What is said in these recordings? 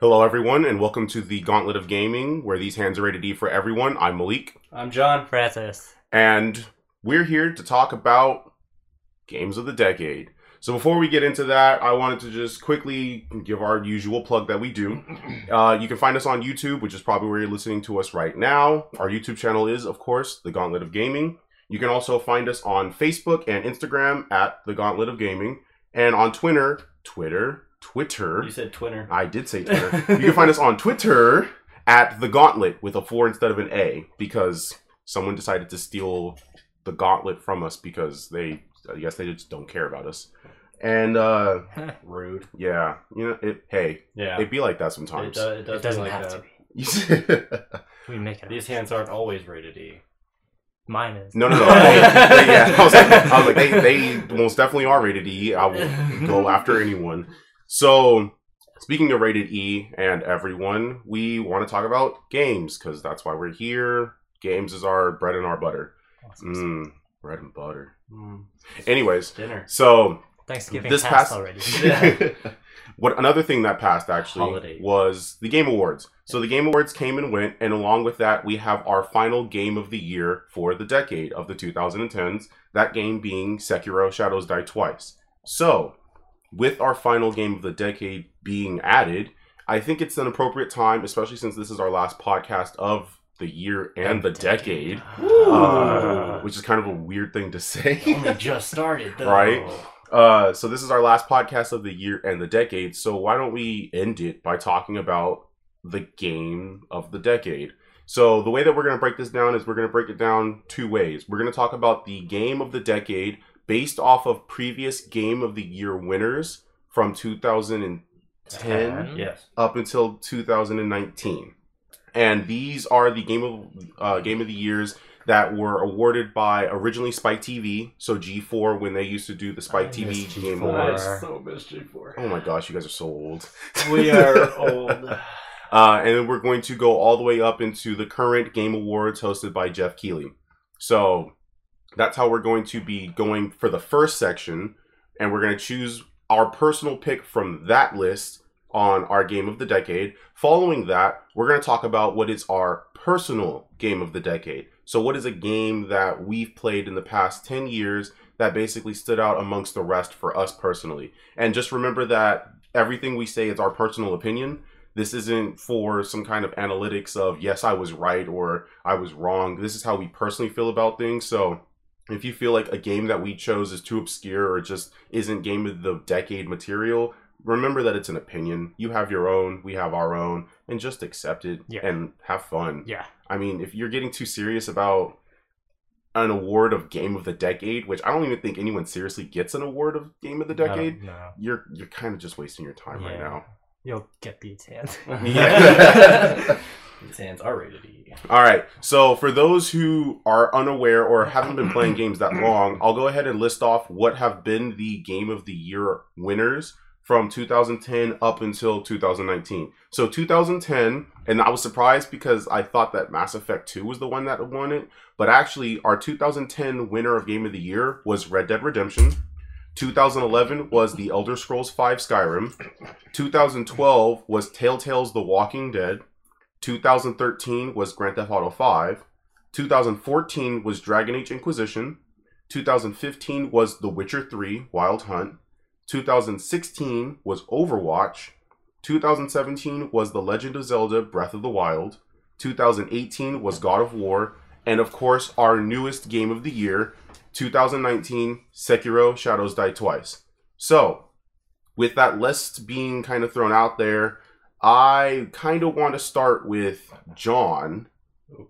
Hello, everyone, and welcome to the Gauntlet of Gaming, where these hands are rated E for everyone. I'm Malik, I'm Jon. Francis. and we're here to talk about games of the decade. So, before we get into that, I wanted to just quickly give our usual plug that we do. Uh, you can find us on YouTube, which is probably where you're listening to us right now. Our YouTube channel is, of course, The Gauntlet of Gaming. You can also find us on Facebook and Instagram at The Gauntlet of Gaming, and on Twitter, Twitter, Twitter. You said Twitter. I did say Twitter. you can find us on Twitter at the Gauntlet with a four instead of an A because someone decided to steal the Gauntlet from us because they, I guess they just don't care about us. And uh Rude. yeah, you know, it. Hey, Yeah. it'd be like that It, sometimes. do- it does It doesn't like have that. to be. We make it. These hands aren't always rated E. Mine is. no, no, no. They- they- yeah, I was like, I was like they, they most definitely are rated E. I will go after anyone. So, speaking of rated E and everyone, we want to talk about games because that's why we're here. Games is our bread and our butter. Mm, bread and butter. Mm, Anyways, dinner. so Thanksgiving This passed past- already. What another thing that passed actually Holiday. was the Game Awards. So the Game Awards came and went, and along with that, we have our final game of the year for the decade of the 2010s. That game being Sekiro: Shadows Die Twice. So, with our final game of the decade being added, I think it's an appropriate time, especially since this is our last podcast of the year and the decade, uh, which is kind of a weird thing to say. Only just started, though. Right? Uh, so this is our last podcast of the year and the decade. So why don't we end it by talking about the game of the decade? So the way that we're going to break this down is we're going to break it down two ways. We're going to talk about the game of the decade based off of previous game of the year winners from 2010 Ten. Yes. up until 2019. And these are the game of uh, game of the years that were awarded by originally Spike TV, so G4 when they used to do the Spike I TV Game G4. Awards. Or- so miss G4. Oh my gosh, you guys are so old. We are old. Uh, and then we're going to go all the way up into the current Game Awards hosted by Geoff Keighley. So that's how we're going to be going for the first section, and we're going to choose our personal pick from that list on our game of the decade. Following that, we're going to talk about what is our personal game of the decade. So, what is a game that we've played in the past 10 years that basically stood out amongst the rest for us personally? And just remember that everything we say is our personal opinion. This isn't for some kind of analytics of, yes, I was right or I was wrong. This is how we personally feel about things. So, if you feel like a game that we chose is too obscure or just isn't game of the decade material, remember that it's an opinion. You have your own, we have our own, and just accept it Yeah. and have fun. Yeah. I mean, if you're getting too serious about an award of game of the decade, which I don't even think anyone seriously gets an award of game of the decade, No, no. you're you're kind of just wasting your time right now. You'll get these hands. Yeah. These hands are rated E. All right. So for those who are unaware or haven't been playing games that long, I'll go ahead and list off what have been the game of the year winners from 2010 up until 2019. So 2010, and I was surprised because I thought that Mass Effect 2 was the one that won it, but actually our 2010 winner of game of the year was Red Dead Redemption. 2011 was The Elder Scrolls V Skyrim. 2012 was Telltale's The Walking Dead. 2013 was Grand Theft Auto 5. 2014 was Dragon Age Inquisition. 2015 was The Witcher 3 Wild Hunt. 2016 was Overwatch. 2017 was The Legend of Zelda Breath of the Wild. 2018 was God of War. And of course, our newest game of the year, 2019 Sekiro Shadows Die Twice. So, with that list being kind of thrown out there, I kind of want to start with Jon.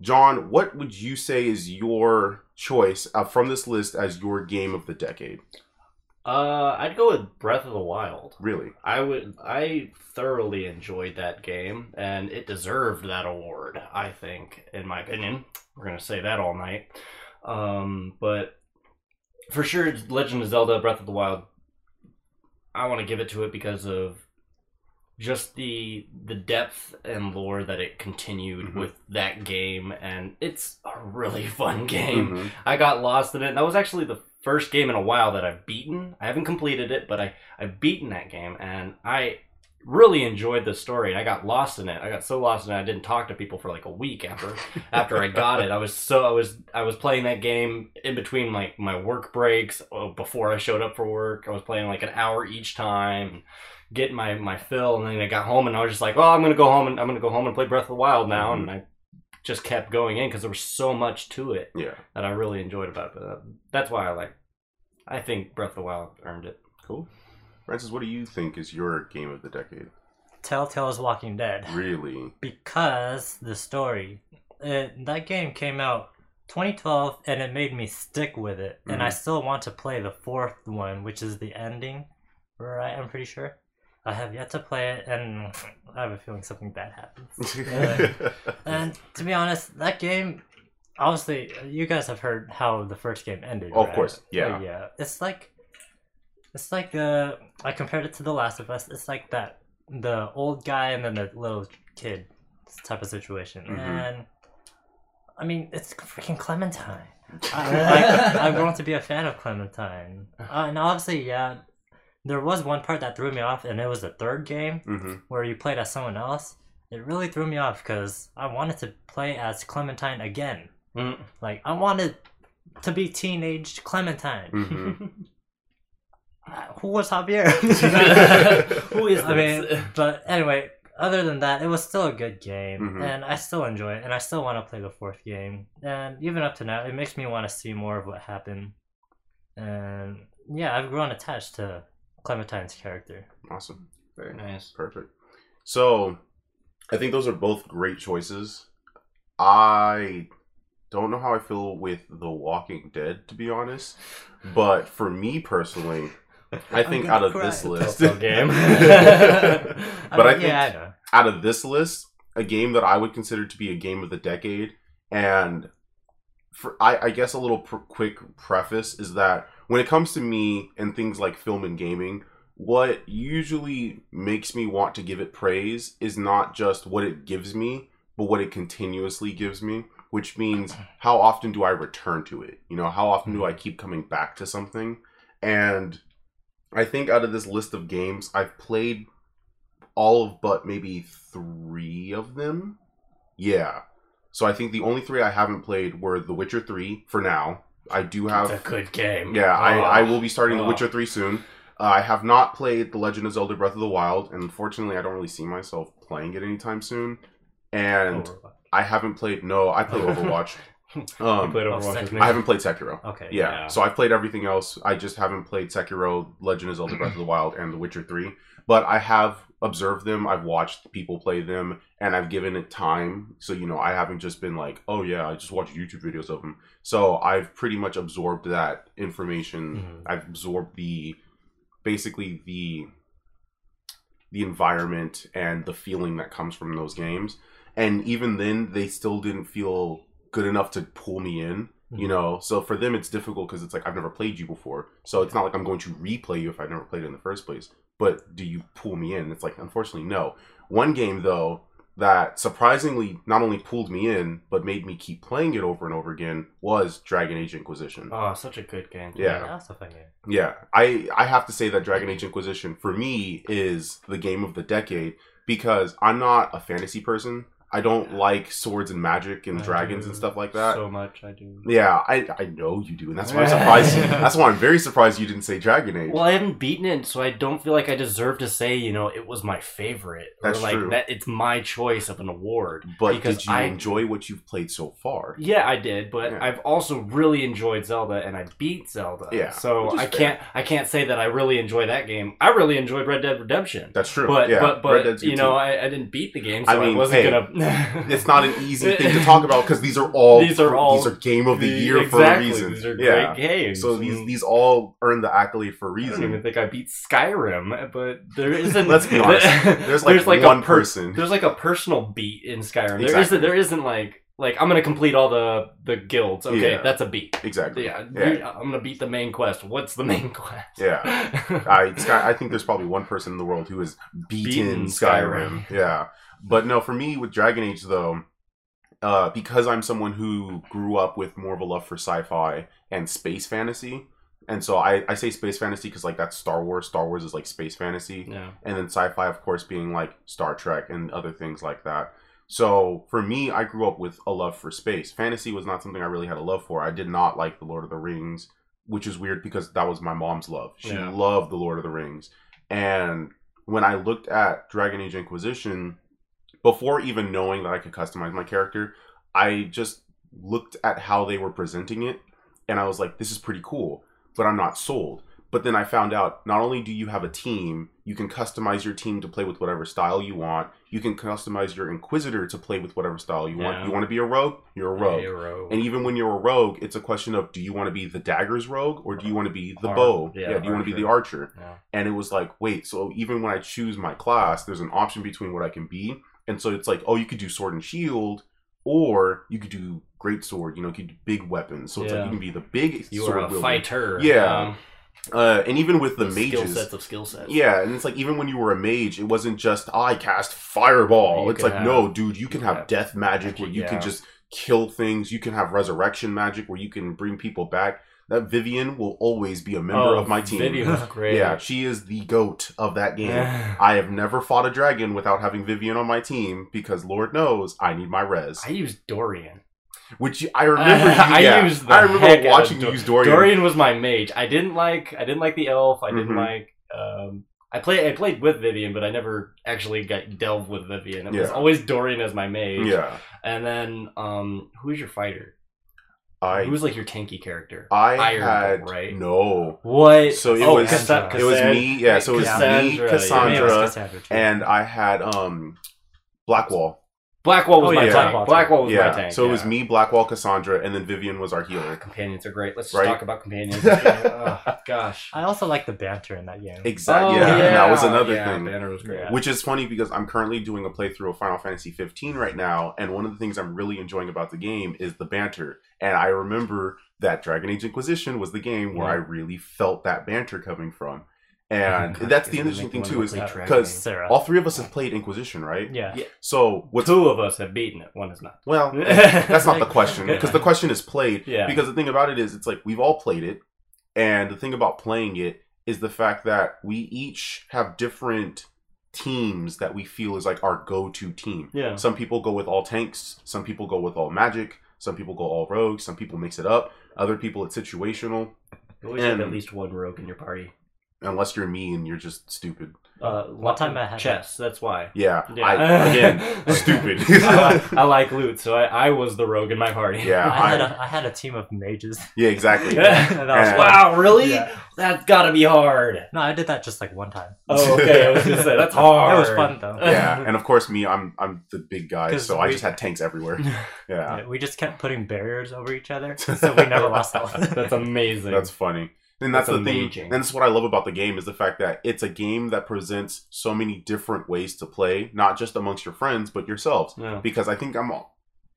Jon, what would you say is your choice uh, from this list as your game of the decade? Uh, I'd go with Breath of the Wild. Really? I would. I thoroughly enjoyed that game, and it deserved that award. I think, in my opinion, we're gonna say that all night. Um, but for sure, Legend of Zelda: Breath of the Wild. I want to give it to it because of just the the depth and lore that it continued Mhm. with that game, and it's a really fun game. Mhm. I got lost in it. That was actually the first game in a while that I've beaten. I haven't completed it, but I I've beaten that game, and I really enjoyed the story. And I got lost in it. I got so lost in it, I didn't talk to people for like a week after after I got it. I was so I was I was playing that game in between like my work breaks uh, before I showed up for work. I was playing like an hour each time, getting my my fill, and then I got home and I was just like, "Oh, I'm gonna go home and I'm gonna go home and play Breath of the Wild now, and I just kept going in because there was so much to it Yeah. that I really enjoyed about it. But that's why I like. I think Breath of the Wild earned it. Cool. Francis, what do you think is your game of the decade? Telltale's Walking Dead. Really? Because the story. It, that game came out 2012 and it made me stick with it. And I Mhm. still want to play the fourth one, which is the ending, right? I'm pretty sure. I have yet to play it and I have a feeling something bad happens. And to be honest, that game, obviously, you guys have heard how the first game ended. Of right? course, yeah. Uh, yeah. It's like, it's like uh, I compared it to The Last of Us. It's like that the old guy and then the little kid type of situation, Mhm. and I mean, it's freaking Clementine. I, I've grown to be a fan of Clementine, uh, and obviously, yeah. There was one part that threw me off, and it was the third game hmm where you played as someone else, it really threw me off because I wanted to play as Clementine again. Mm. Like I wanted to be teenage Clementine. hmm Uh, Who was Javier? Who is I mean, but anyway, other than that, it was still a good game, Mhm. and I still enjoy it, and I still want to play the fourth game. And even up to now, it makes me want to see more of what happened. And yeah, I've grown attached to Clementine's character. Awesome. Very nice. Perfect. So, I think those are both great choices. I don't know how I feel with The Walking Dead, to be honest. But for me personally, I think out of cry. this list, game. But I mean, yeah, I think- know. out of this list, a game that I would consider to be a game of the decade, and for I, I guess a little pr- quick preface is that when it comes to me and things like film and gaming, what usually makes me want to give it praise is not just what it gives me, but what it continuously gives me. Which means how often do I return to it? You know, how often do I keep coming back to something? And I think out of this list of games, I've played all of but maybe three of them. Yeah. So I think the only three I haven't played were The Witcher 3 for now. I do It's have a good game. yeah, I, Oh. I will be starting The Oh. Witcher 3 soon. Uh, I have not played The Legend of Zelda Breath of the Wild, and unfortunately, I don't really see myself playing it anytime soon. And Overwatch. I haven't played. No, I play Overwatch. You Um, played Oh, Overwatch with second- me. I haven't played Sekiro. Okay. Yeah. Yeah. So I've played everything else. I just haven't played Sekiro, Legend of Zelda Breath of the Wild, and The Witcher 3. But I have observed them, I've watched people play them, and I've given it time. So, you know, I haven't just been like, oh yeah, I just watched YouTube videos of them. So I've pretty much absorbed that information. Mhm. I've absorbed the basically the the environment and the feeling that comes from those games. And even then they still didn't feel good enough to pull me in you Mhm. know so for them it's difficult because it's like i've never played you before so it's not like i'm going to replay you if i've never played it in the first place but do you pull me in it's like unfortunately no one game though that surprisingly not only pulled me in but made me keep playing it over and over again was dragon age inquisition Oh, such a good game. Yeah. That's a fun game. yeah i i have to say that dragon age inquisition for me is the game of the decade because i'm not a fantasy person i don't like swords and magic and I dragons and stuff like that So much I do. yeah, I I know you do, and that's why I'm surprised. that's why I'm very surprised you didn't say Dragon Age. Well, I haven't beaten it, so I don't feel like I deserve to say, you know, it was my favorite. That's or like true. that it's my choice of an award. but because did you I- enjoy what you've played so far? Yeah, I did, but Yeah. I've also really enjoyed Zelda and I beat Zelda. Yeah, So I fair. can't I can't say that I really enjoy that game. I really enjoyed Red Dead Redemption. That's true. But yeah, but Red but Dead's you know. I, I didn't beat the game, so I I, wasn't hey, gonna it's not an easy thing to talk about because these are all These are all these are game of the, The- year exactly, for a reason. These are yeah. great games. So these And these all earn the accolade for a I don't reason. even think I beat Skyrim, but there isn't. Let's be honest. There's like, there's one a per- person. There's like a personal beat in Skyrim. Exactly. isn't. There isn't like like I'm gonna complete all the the guilds. Okay, Yeah. that's a beat. Exactly. Yeah, Yeah. I'm gonna beat the main quest. What's the main quest? Yeah. I Sky, I think there's probably one person in the world who has beaten, Beaten Skyrim. Skyrim. Yeah, but no, for me with Dragon Age though, uh, because I'm someone who grew up with more of a love for sci-fi and space fantasy, and so I, I say space fantasy because like that's Star Wars. Star Wars is like space fantasy, Yeah. and then sci-fi, of course, being like Star Trek and other things like that. So for me, I grew up with a love for space. Fantasy was not something I really had a love for. I did not like the Lord of the Rings, which is weird because that was my mom's love. She Yeah. loved the Lord of the Rings, and when I looked at Dragon Age Inquisition, before even knowing that I could customize my character, I just looked at how they were presenting it and I was like, this is pretty cool, but I'm not sold. But then I found out not only do you have a team, you can customize your team to play with whatever style you want. You can customize your Inquisitor to play with whatever style you want. Yeah. You want to be a rogue? You're a rogue. Hero. And even when you're a rogue, it's a question of do you want to be the daggers rogue or do you want to be the Ar- bow? yeah, do you want to be the archer? Yeah. And it was like, wait, so even when I choose my class, there's an option between what I can be. And so it's like, oh, you could do sword and shield, or you could do great sword. You know, you could do big weapons. So it's like you can be the big You sword are a wielder. fighter. Yeah. Uh, and even with the Skill mages, sets of skill sets. yeah, and it's like even when you were a mage, it wasn't just "Oh, I cast fireball. You it's like no, dude, you can have have death magic where you yeah. can just kill things. You can have resurrection magic where you can bring people back. That Vivienne will always be a member Oh, of my team. Vivienne was great. Yeah, she is the goat of that game. I have never fought a dragon without having Vivienne on my team because Lord knows I need my res. I used Dorian. Which I remember. You, I yeah, used I remember heck out of watching you use Dorian. Dorian was my mage. I didn't like. I didn't like the elf. I didn't Mhm. like. Um, I play. I played with Vivienne, but I never actually got delved with Vivienne. It was always Dorian as my mage. Yeah, And then, um, who's your fighter? I was like your tanky character? I Iron had Bull, right? no. What? So it oh, was Cassa- it it was me. Yeah, so it was me, Cassandra, yeah. Cassandra, Yeah, was Cassandra, and I had um Blackwall. Blackwall was Oh, my yeah. tank. Blackwall. Blackwall was my Yeah, tank. so it was yeah. me, Blackwall, Cassandra, and then Vivienne was our Ah, healer. companions are great. Let's just Right? talk about companions. oh, gosh. I also like the banter in that game. Exactly. Oh, yeah, and that was another yeah, thing. Banner was great. Which is funny because I'm currently doing a playthrough of Final Fantasy 15 right now, and one of the things I'm really enjoying about the game is the banter. And I remember that Dragon Age Inquisition was the game where Yeah. I really felt that banter coming from. Oh, And God, that's the interesting thing too is play Dragon because all three of us have played Inquisition, right? yeah. Yeah. So what's Two of us have beaten it. One is not. well, that's not the question because the question is played. Yeah. Because the thing about it is, it's like we've all played it, and the thing about playing it is the fact that we each have different teams that we feel is like our go-to team. Yeah. Some people go with all tanks. Some people go with all magic. Some people go all rogue. Some people mix it up. Other people it's situational. You always have at least one rogue in your party. Unless you're me and you're just stupid. Uh, One time I had chess. That's why. Yeah. Yeah. I again stupid. I, like, I like loot, so I, I was the rogue in my party. Yeah. I had I- a I had a team of mages. yeah. Exactly. That was Yeah. wow, really? Yeah. That's gotta be hard. No, I did that just like one time. Oh, okay. I was gonna say that's hard. It was fun though. yeah. And of course, me. I'm I'm the big guy, so I just had tanks everywhere. Yeah. Yeah, we just kept putting barriers over each other, so we never lost that one. That's amazing. That's funny. And that's, That's the thing. And that's what I love about the game is the fact that it's a game that presents so many different ways to play, not just amongst your friends, but yourselves. yeah. Because I think I'm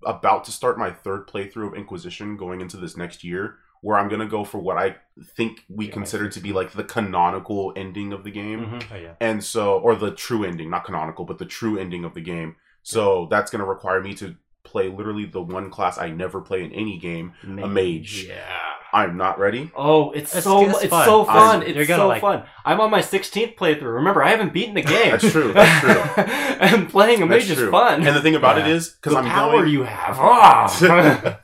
about to start my third playthrough of Inquisition going into this next year, where I'm gonna go for what I think we Yeah, consider to be like the canonical ending of the game. Mhm. Oh yeah. And so, or the true ending, not canonical, but the true ending of the game. So that's going to require me to play literally the one class I never play in any game. A mage. Yeah. I'm not ready. Oh, it's, It's- so it's it's fun. so fun. I'm- it's you're gonna so like- fun. I'm on my 16th playthrough. Remember, I haven't beaten the game. That's true, that's true. and playing a That's mage true. is fun. And the thing about it Yeah. is, because the I'm power going. you have. Ah.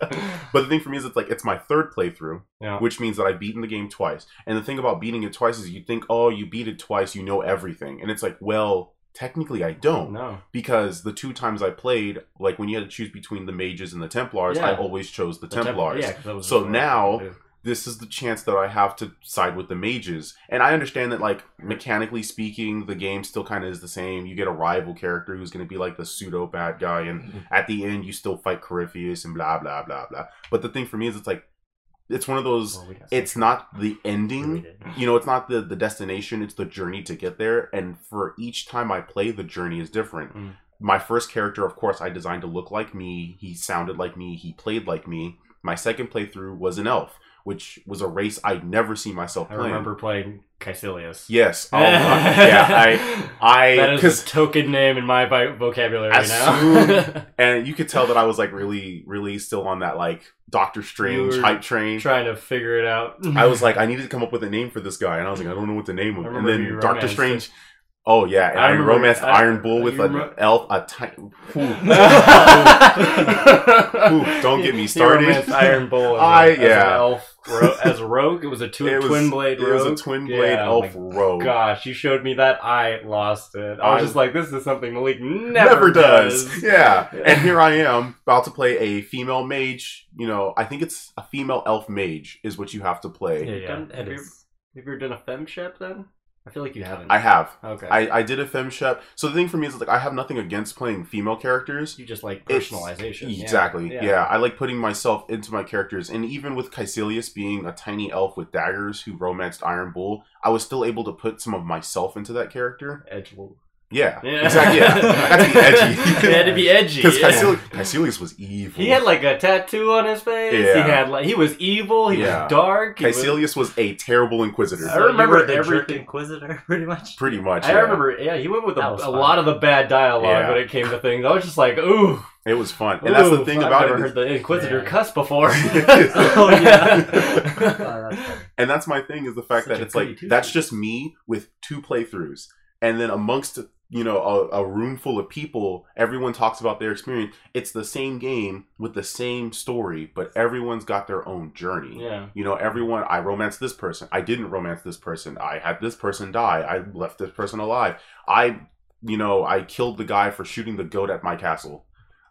but the thing for me is, it's like it's my third playthrough, yeah. which means that I've beaten the game twice. And the thing about beating it twice is, you think, oh, you beat it twice, you know everything, and it's like, well, technically, I don't. No. Because the two times I played, like when you had to choose between the mages and the Templars, I always chose the, The Temp- Templars. yeah, that was So now- wanted to do. this is the chance that I have to side with the mages. And I understand that, like, mechanically speaking, the game still kind of is the same. You get a rival character who's going to be like the pseudo bad guy, and mm-hmm. at the end, you still fight Corypheus and blah, blah, blah, blah. But the thing for me is, it's like, it's one of those, Well, we it's not the ending. You know, it's not the, the destination, it's the journey to get there. And for each time I play, the journey is different. Mm. My first character, of course, I designed to look like me. He sounded like me. He played like me. My second playthrough was an elf, which was a race I'd never see myself I playing. remember playing Kaecilius. Yes. Oh, yeah. I I that is a token name in my vocabulary now. soon- and you could tell that I was like really really still on that like Doctor Strange hype train. Trying to figure it out. I was like, I needed to come up with a name for this guy, and I was like, I don't know what the name of. And then Doctor Strange. Oh yeah, and I I, remember- romanced I- Iron Bull with an ro- elf, a tiny. Ooh, don't get me started. Iron Bull. I I- a, as an yeah. Elf ro- as rogue. It was a tw- It was- twin blade It rogue. was a twin blade Yeah, elf oh my rogue. Gosh, you showed me that. I lost it. I was I- just like, this is something Malik never, Never, does. does. Yeah. And here I am about to play a female mage. You know, I think it's a female elf mage is what you have to play. Yeah, yeah, Done- have you- Have you ever done a femshep then? I feel like you haven't. I have. okay. I, I did a femshep. So the thing for me is like I have nothing against playing female characters. you just like It's- personalization. Yeah. Exactly. Yeah. I like putting myself into my characters, and even with Kaecilius being a tiny elf with daggers who romanced Iron Bull, I was still able to put some of myself into that character. Edge lord. Yeah, Yeah. exactly. Yeah, I had to be edgy. It had to be edgy. Because yeah. Kaecilius, Kaecilius was evil. He had like a tattoo on his face. He had like he was evil. He Yeah. was dark. He was- Kaecilius was a terrible inquisitor. I So you remember were the jerk everything. Inquisitor, pretty much. Pretty much. I yeah. remember, yeah, he went with a, a lot of the bad dialogue Yeah. when it came to things. I was just like, ooh, It was fun, and that's the ooh, thing I've about never it. heard is- the Inquisitor Yeah. cuss before. Oh, yeah. Oh, that's fun. and that's my thing is the fact Such that it's like goody that's just me with two playthroughs and then amongst you know a, a room full of people everyone talks about their experience. It's the same game with the same story but everyone's got their own journey. Yeah, you know everyone i romanced this person. I didn't romance this person. I had this person die. I left this person alive. I you know i killed the guy for shooting the goat at my castle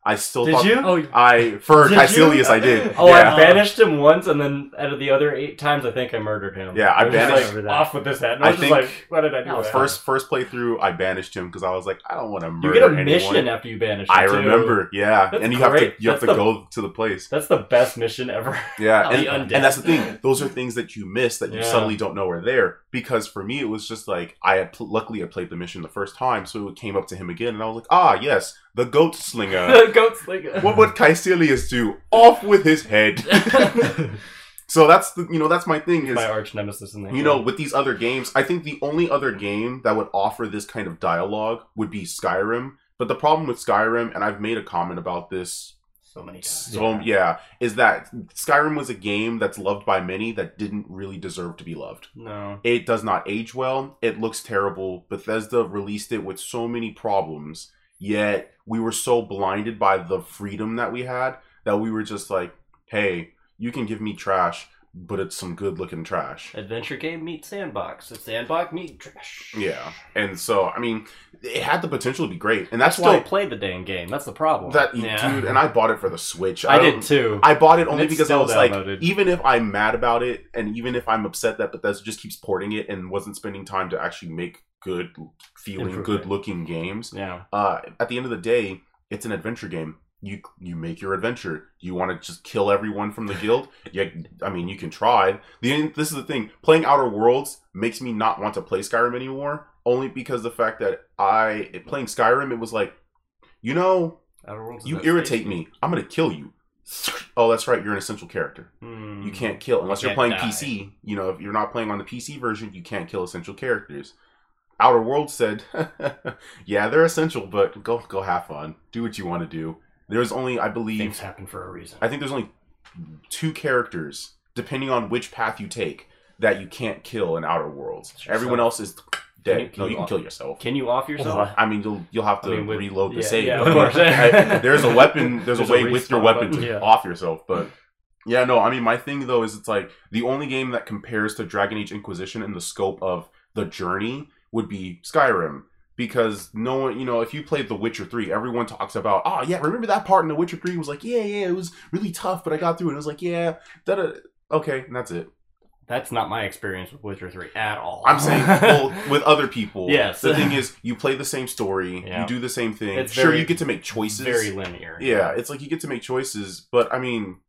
i still did thought you? Oh, i for Did you? Kaecilius i did Oh, yeah. I banished him once, and then out of the other eight times, I think I murdered him. Yeah, I was just banished- like, off with this head. And I I was just think- like, why did I do That was that? First first playthrough, I banished him because I was like, I don't want to murder you get a anyone. mission after you banish. Him I too. remember, yeah, That's and you have to you have That's to the- go to the place, That's the best mission ever. yeah, and, undead. and that's the thing; those are things that you miss that you Yeah. suddenly don't know are there. Because for me, it was just like I had luckily I played the mission the first time, so it came up to him again, and I was like, ah, yes, the goat slinger. The goat slinger. what would Kaecilius do? Off with his head. so that's the you know that's my thing is my arch nemesis in the You know, with these other games, I think the only other game that would offer this kind of dialogue would be Skyrim. But the problem with Skyrim, and I've made a comment about this, so many times. so yeah, is that Skyrim was a game that's loved by many that didn't really deserve to be loved. No. It does not age well. It looks terrible. Bethesda released it with so many problems, yet we were so blinded by the freedom that we had that we were just like, hey, you can give me trash, but it's some good looking trash. Adventure game meet sandbox. It's sandbox meet trash. Yeah, and so I mean, it had the potential to be great, and that's I still why play the dang game. That's the problem. that yeah. dude. And I bought it for the Switch. I don't- did too. I bought it only because I was like, even if I'm mad about it, and even if I'm upset that Bethesda just keeps porting it and wasn't spending time to actually make good feeling, good looking games. yeah. Uh, at the end of the day, it's an adventure game. You you make your adventure. You want to just kill everyone from the guild? Yeah, I mean you can try. The this is the thing. Playing Outer Worlds makes me not want to play Skyrim anymore. Only because the fact that I playing Skyrim, it was like, you know, you irritate me. I'm gonna kill you. Oh, that's right. You're an essential character. Hmm. You can't kill unless You you're playing die. PC. You know, if you're not playing on the PC version, you can't kill essential characters. Outer Worlds said, "Yeah, they're essential, but go go have fun. Do what you want to do." There's only, I believe, Things happen for a reason. I think there's only two characters, depending on which path you take, that you can't kill in Outer Worlds. Yourself. Everyone else is dead. Can you- can no, you you can off- kill yourself. Can you off yourself? I mean, you'll you'll have to I mean, with- reload the yeah, save. yeah, of course. I- there's a weapon. There's, There's a a way with your weapon button. to Yeah. off yourself. But yeah, no. I mean, my thing though is it's like the only game that compares to Dragon Age Inquisition in the scope of the journey would be Skyrim. Because no one, you know, if you played The Witcher 3, everyone talks about, oh, yeah, remember that part in The Witcher 3 was like, yeah, yeah, it was really tough, but I got through it. It was like, yeah, that, okay, and that's it. That's not my experience with Witcher 3 at all. I'm saying, well, with other people, Yes. the thing is, you play the same story, Yeah. you do the same thing. It's sure, very- you get to make choices. very linear. Yeah, it's like you get to make choices, but I mean,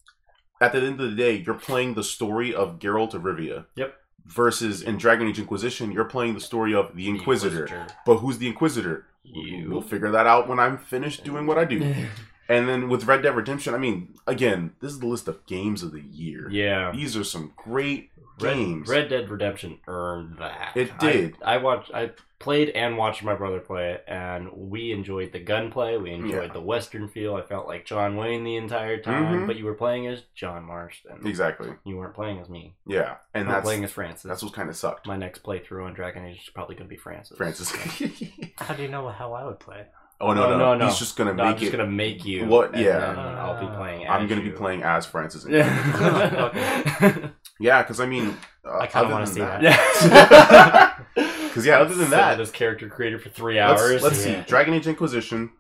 at the end of the day, you're playing the story of Geralt of Rivia. Yep. Versus in Dragon Age Inquisition, you're playing the story of the The Inquisitor. But who's the Inquisitor? You. We'll figure that out when I'm finished doing what I do. And then with Red Dead Redemption, I mean, again, this is the list of games of the year. Yeah. These are some great Red, games. Red Dead Redemption earned that. It did. I, watched. I played and watched my brother play it, and we enjoyed the gunplay. We enjoyed Yeah. the western feel. I felt like John Wayne the entire time, Mhm. but you were playing as John Marston. Exactly. You weren't playing as me. Yeah. And You that's playing as Francis. that's what kind of sucked. my next playthrough on Dragon Age is probably going to be Francis. Francis. How do you know how I would play? Oh no, Oh, no, no, no. He's just gonna No, I'm make just it. gonna make you. What- yeah. I'll be playing. As I'm gonna be playing as Francis. Yeah. Yeah, because I mean, uh, I kinda other wanna than see that. Because yeah, other than that, this character created for three let's, hours. let's Yeah. see. Dragon Age Inquisition,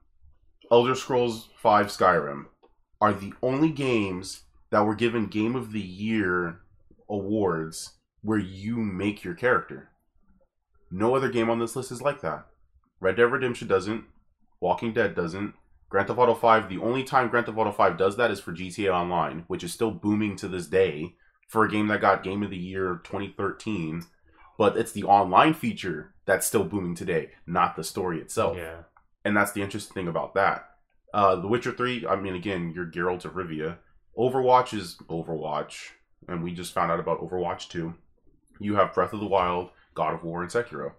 Elder Scrolls Five, Skyrim are the only games that were given Game of the Year awards where you make your character. No other game on this list is like that. Red Dead Redemption doesn't. Walking Dead doesn't. Grand Theft Auto 5, the only time Grand Theft Auto 5 does that is for GTA Online, which is still booming to this day for a game that got Game of the Year 2013. But it's the online feature that's still booming today, not the story itself. Yeah. And that's the interesting thing about that. Uh, the Witcher 3, I mean, again, you're Geralt of Rivia. Overwatch is Overwatch, and we just found out about Overwatch 2. You have Breath of the Wild, God of War, and Sekiro.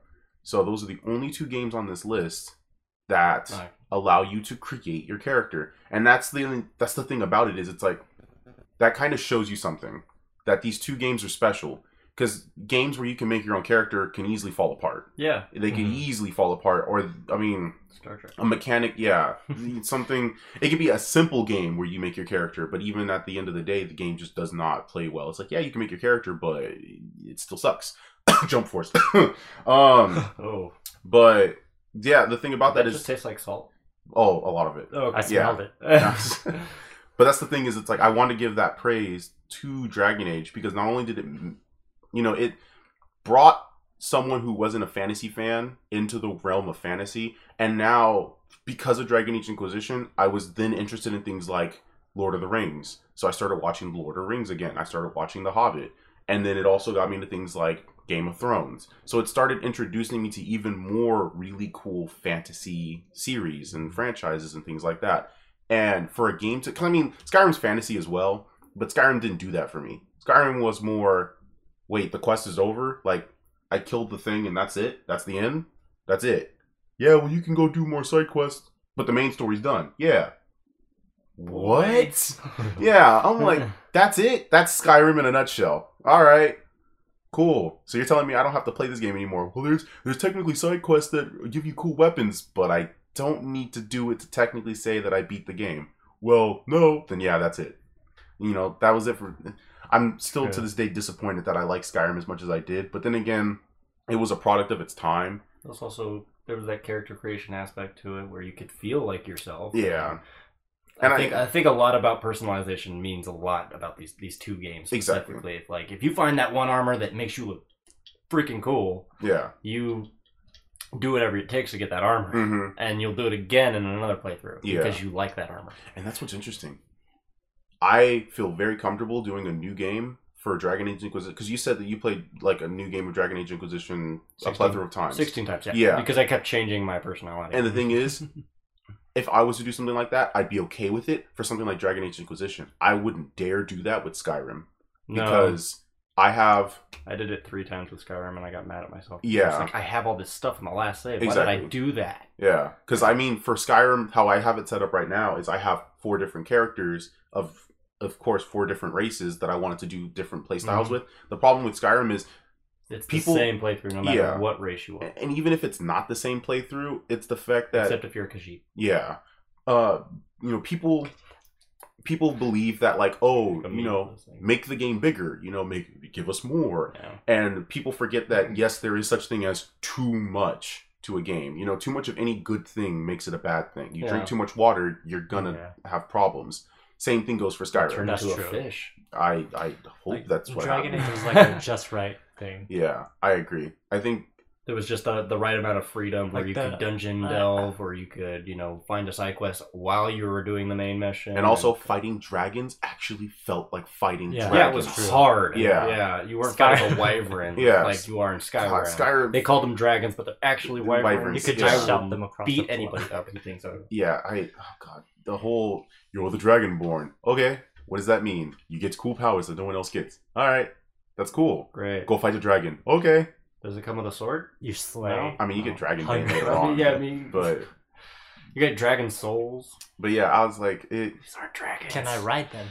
So those are the only two games on this list that Right. allow you to create your character. And that's the that's the thing about it is it's like that kind of shows you something that these two games are special because games where you can make your own character can easily fall apart. Yeah. They can Mhm. easily fall apart, or I mean, Star Trek. a mechanic. Yeah, something. It can be a simple game where you make your character, but even at the end of the day, the game just does not play well. It's like, yeah, you can make your character, but it still sucks. Jump force. um, Oh, but yeah, the thing about that just is, tastes like salt. oh, a lot of it. Oh, I smelled it. but that's the thing is, it's like I want to give that praise to Dragon Age because not only did it, you know, it brought someone who wasn't a fantasy fan into the realm of fantasy, and now because of Dragon Age Inquisition, I was then interested in things like Lord of the Rings. So I started watching Lord of the Rings again. I started watching The Hobbit, and then it also got me into things like Game of Thrones. So it started introducing me to even more really cool fantasy series and franchises and things like that. And for a game to, cause I mean, Skyrim's fantasy as well, but Skyrim didn't do that for me. Skyrim was more, wait, the quest is over. Like I killed the thing and that's it. That's the end. That's it. Yeah, well, you can go do more side quests, but the main story's done. Yeah. What? Yeah, I'm like, that's it. That's Skyrim in a nutshell. All right, cool. So you're telling me I don't have to play this game anymore? Well, there's there's technically side quests that give you cool weapons, but I don't need to do it to technically say that I beat the game. Well, no. Then yeah, that's it. You know, that was it for. I'm still to this day disappointed that I like Skyrim as much as I did, but then again, it was a product of its time. There's also there was that character creation aspect to it where you could feel like yourself. Yeah. I And I- think I, think a lot about personalization means a lot about these these two games Exactly. specifically. If, Like if you find that one armor that makes you look freaking cool, Yeah. you do whatever it takes to get that armor, hmm and you'll do it again in another playthrough Yeah. because you like that armor. And that's what's interesting. I feel very comfortable doing a new game for Dragon Age Inquisition because you said that you played like a new game of Dragon Age Inquisition a plethora of times. Sixteen times, yeah. Yeah. Because I kept changing my personality. And the thing is, if I was to do something like that, I'd be okay with it for something like Dragon Age Inquisition. I wouldn't dare do that with Skyrim no, because I have I did it three times with Skyrim, and I got mad at myself. Yeah. It's like I have all this stuff in the last save. Why did I do that? yeah. Because I mean, for Skyrim, how I have it set up right now is I have four different characters of. Of course, four different races that I wanted to do different play styles Mhm. with. The problem with Skyrim is It's People- the same playthrough no matter Yeah. what race you are, and even if it's not the same playthrough, it's the fact that except if you're a Khajiit. yeah, uh, you know, people people believe that like, oh, you know, make the game bigger, you know, make give us more, Yeah. and people forget that yes, there is such thing as too much to a game. You know, too much of any good thing makes it a bad thing. You Yeah. drink too much water, you're gonna Yeah. have problems. Same thing goes for Turn Skyrim. That's into a fish. I I hope Like, that's what Dragon happens. Age was like just right thing. Yeah, I agree. I think There was just the, the right amount of freedom where Like you the- could dungeon uh, delve, or you could, you know, find a side quest while you were doing the main mission. And also, fighting dragons actually felt like fighting Yeah. dragons. yeah, it was True. hard. Yeah. yeah, you weren't Sky- fighting a wyvern Yes. like you are in Skyrim. God, Skyrim. They called them dragons, but they're actually wyverns. Wyverns, You could yeah. just I shout them across beat the anybody up who thinks so. yeah, I. Oh god, the whole you're the dragonborn. Okay, what does that mean? You get cool powers that no one else gets. All right, that's cool. Great. Go fight the dragon. Okay, Does it come with a sword? You slay. I mean you get dragon Hundred. later on. yeah, I mean, but you get dragon souls. but yeah, I was like it. These aren't dragons. Can I ride them?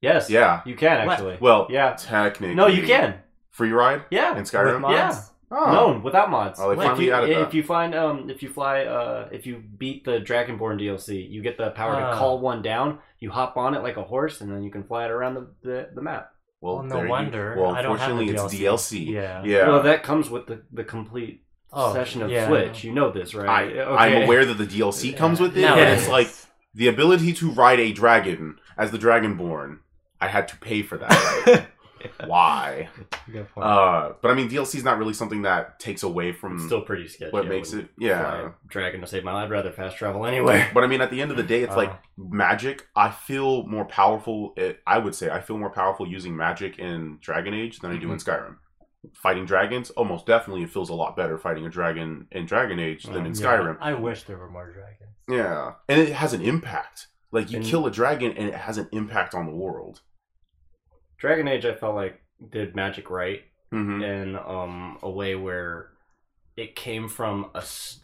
Yes. Yeah, You can What? actually. well, yeah. technically, No, you can. free ride Yeah. in Skyrim. With mods? Yeah. Oh. No, without mods. Oh, if finally you, added that. if you find um if you fly uh if you beat the Dragonborn DLC, you get the power Ah. to call one down. You hop on it like a horse, and then you can fly it around the the, the map. Well, Well, no there you- wonder. well, I don't have unfortunately, it's DLC. DLC. Yeah. Yeah. Well, that comes with the the complete Oh, session of yeah. Switch. You know this, I, right? I'm aware that the DLC comes with it, No, but Yeah. it's like the ability to ride a dragon as the Dragonborn. I had to pay for that. Why? Good point. Uh, but I mean, DLC is not really something that takes away from it's still pretty sketchy. what I makes wouldn't it. Yeah. a dragon to save my life. I'd rather fast travel anyway. But I mean, at the end of the day, it's like Oh. magic. I feel more powerful. It, I would say I feel more powerful using magic in Dragon Age than I do in Mm-hmm. Skyrim. Fighting dragons, almost definitely, it feels a lot better fighting a dragon in Dragon Age than in Mm, Yeah, Skyrim. I wish there were more dragons. Yeah, and it has an impact. Like you And- kill a dragon, and it has an impact on the world. Dragon Age, I felt like did magic right Mm-hmm. in um a way where it came from a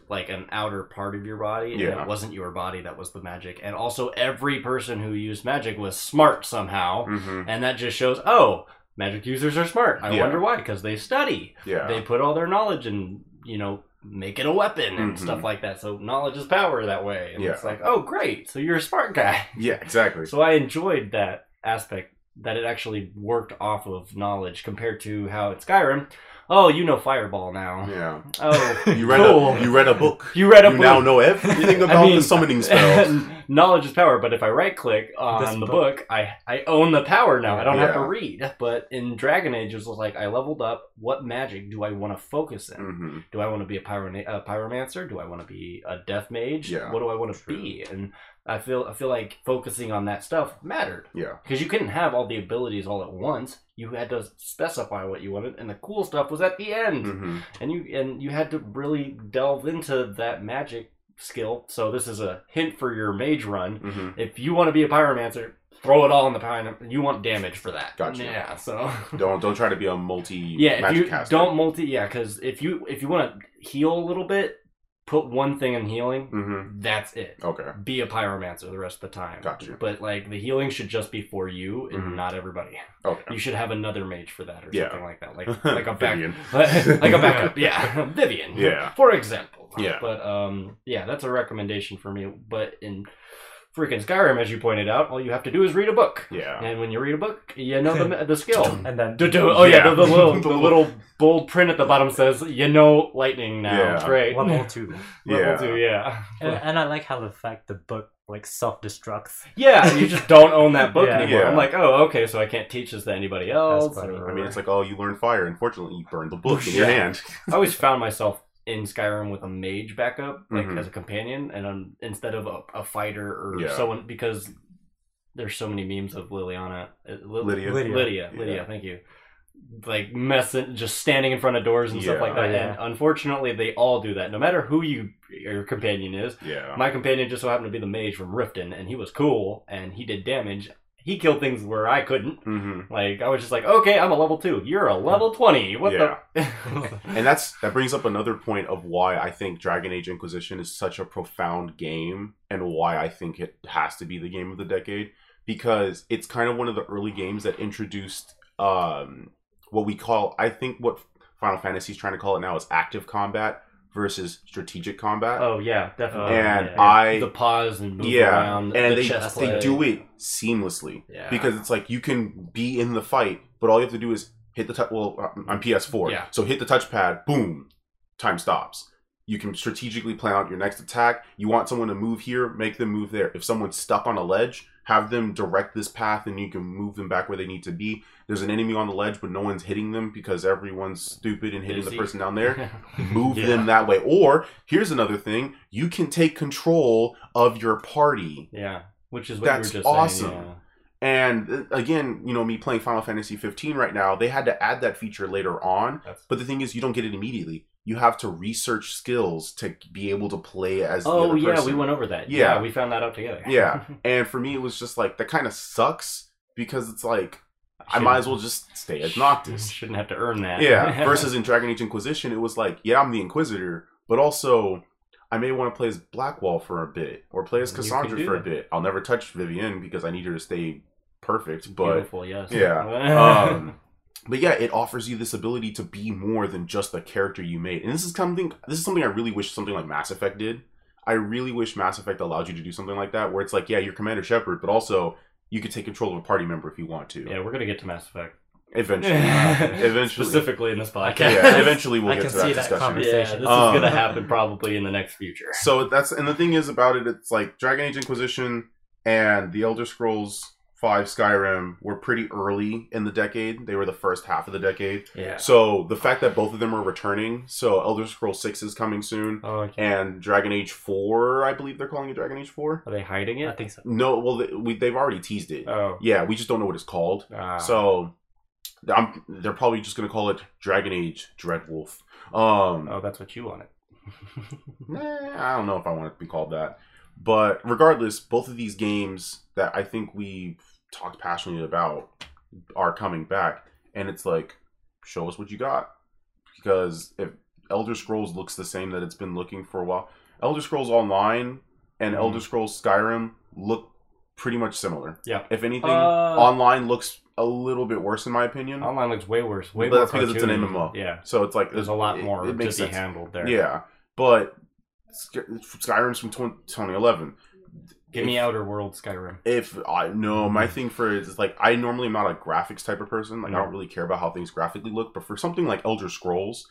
like an outer part of your body and Yeah. it wasn't your body that was the magic and also every person who used magic was smart somehow Mm-hmm. and that just shows oh magic users are smart i Yeah. wonder why because they study Yeah. they put all their knowledge and you know make it a weapon and Mhm. stuff like that so knowledge is power that way and it's like oh great so you're a smart guy yeah, exactly. so I enjoyed that aspect that it actually worked off of knowledge compared to how at Skyrim, oh, you know Fireball now. Yeah. Oh, You read cool. a you read a book. You read a you book. now know everything I about mean- the summoning spells. knowledge is power, but if I right click on This the book- book, I I own the power now. I don't have to read. But in Dragon Age, it was like I leveled up. What magic do I want to focus in? hmm Do I want to be a, pyro- a pyromancer? Do I want to be a death mage? Yeah, What do I want to be? And I feel I feel like focusing on that stuff mattered Yeah. because you couldn't have all the abilities all at once. You had to specify what you wanted, and the cool stuff was at the end. hmm And you and you had to really delve into that magic skill. So this is a hint for your mage run. hmm If you want to be a pyromancer, throw it all in the pyro. You want damage for that. Gotcha. Yeah. So Don't don't try to be a multi yeah, if you caster. don't multi, yeah, because if you if you want to heal a little bit, put one thing in healing. hmm That's it. Okay. Be a pyromancer the rest of the time. Gotcha. But like the healing should just be for you and Mhm. not everybody. Okay. You should have another mage for that or Yeah. something like that. Like like a back Vivienne. like a backup. Yeah. Vivienne. Yeah. For example. Yeah. But um yeah, that's a recommendation for me. But in freaking Skyrim, as you pointed out, all you have to do is read a book. Yeah. And when you read a book, you know the the skill. And then Do- do- Oh yeah, Yeah. the, the little The the little bold print at the bottom says, "You know lightning now." Yeah. Great. level two. Level Yeah. two, yeah. And, and I like how the fact the book like self destructs. Yeah, you just don't own that book Yeah. anymore. Yeah. I'm like, oh, okay, so I can't teach this to anybody else. I mean, it's like, oh, you learn fire. Unfortunately, you burned the book in your hand. I always found myself in Skyrim with a mage backup, like Mhm. as a companion, and um, instead of a, a fighter or Yeah. someone because there's so many memes of Liliana, uh, Li- Lydia. Lydia, Lydia, Yeah. thank you. Like messing, just standing in front of doors and stuff like that. Oh, yeah. And unfortunately, they all do that. No matter who you your companion is. Yeah. My companion just so happened to be the mage from Riften, and he was cool, and he did damage. He killed things where I couldn't. hmm Like I was just like, okay, I'm a level two. You're a level twenty. What the? And that's that brings up another point of why I think Dragon Age Inquisition is such a profound game and why I think it has to be the game of the decade because it's kind of one of the early games that introduced um what we call I think what Final Fantasy is trying to call it now is active combat versus strategic combat. oh yeah, definitely. And Yeah. I- the pause and move yeah, around, and the they they play. do it seamlessly Yeah. because it's like you can be in the fight, but all you have to do is hit the touch. Well, I'm PS4, Yeah. so hit the touchpad, boom, time stops. You can strategically plan out your next attack. You want someone to move here, make them move there. If someone's stuck on a ledge, have them direct this path and you can move them back where they need to be. There's an enemy on the ledge, but no one's hitting them because everyone's stupid and hitting the person down there. Move Yeah. them that way. Or here's another thing: you can take control of your party. yeah, which is what That's you were just awesome. saying. Yeah. And uh, again, you know, me playing Final Fantasy 15 right now, they had to add that feature later on. That's- But the thing is, you don't get it immediately. You have to research skills to be able to play as the Oh yeah, we went over that. Yeah. Yeah, we found that out together. Yeah. And for me, it was just like that kind of sucks because it's like I might as well just stay as Noctis. Shouldn't have to earn that. Yeah. Versus in Dragon Age Inquisition, it was like, yeah, I'm the Inquisitor, but also I may want to play as Blackwall for a bit or play as Cassandra for a bit. I'll never touch Vivienne because I need her to stay perfect. But beautiful. Yes. yeah. Um, but yeah, it offers you this ability to be more than just the character you made. And this is something this is something I really wish something like Mass Effect did. I really wish Mass Effect allowed you to do something like that, where it's like, yeah, you're Commander Shepard, but also you could take control of a party member if you want to. yeah, we're gonna get to Mass Effect. Eventually. Eventually. specifically in this podcast. Yeah, eventually we'll I get can to that see that discussion. conversation. Yeah, this Um, is gonna happen probably in the next future. So that's and the thing is about it, it's like Dragon Age Inquisition and the Elder Scrolls Five Skyrim were pretty early in the decade. They were the first half of the decade. Yeah. So the fact that both of them are returning, so Elder Scrolls Six is coming soon, Oh, okay. and Dragon Age Four, I believe they're calling it Dragon Age Four. Are they hiding it? I think so. No, well, they, we, they've already teased it. Oh. yeah, we just don't know what it's called. Ah. So I'm, they're probably just gonna call it Dragon Age Dreadwolf. Um, Oh, that's what you wanted. Nah, I don't know if I want it to be called that. But regardless, both of these games that I think we talked passionately about are coming back. And it's like, show us what you got. Because if Elder Scrolls looks the same that it's been looking for a while, Elder Scrolls Online and Mhm. Elder Scrolls Skyrim look pretty much similar. Yeah. If anything, Uh, online looks a little bit worse in my opinion. Online looks way worse. Way But more that's because it's an cartoony. MMO. Yeah. So it's like There's a lot more It, to makes be sense. handled there. Yeah, but Sky- Skyrim's from 20, 2011. Give me If- Outer World Skyrim. If I no, my mm-hmm. thing for it is like I normally am not a graphics type of person. Like I don't really care about how things graphically look. But for something like Elder Scrolls,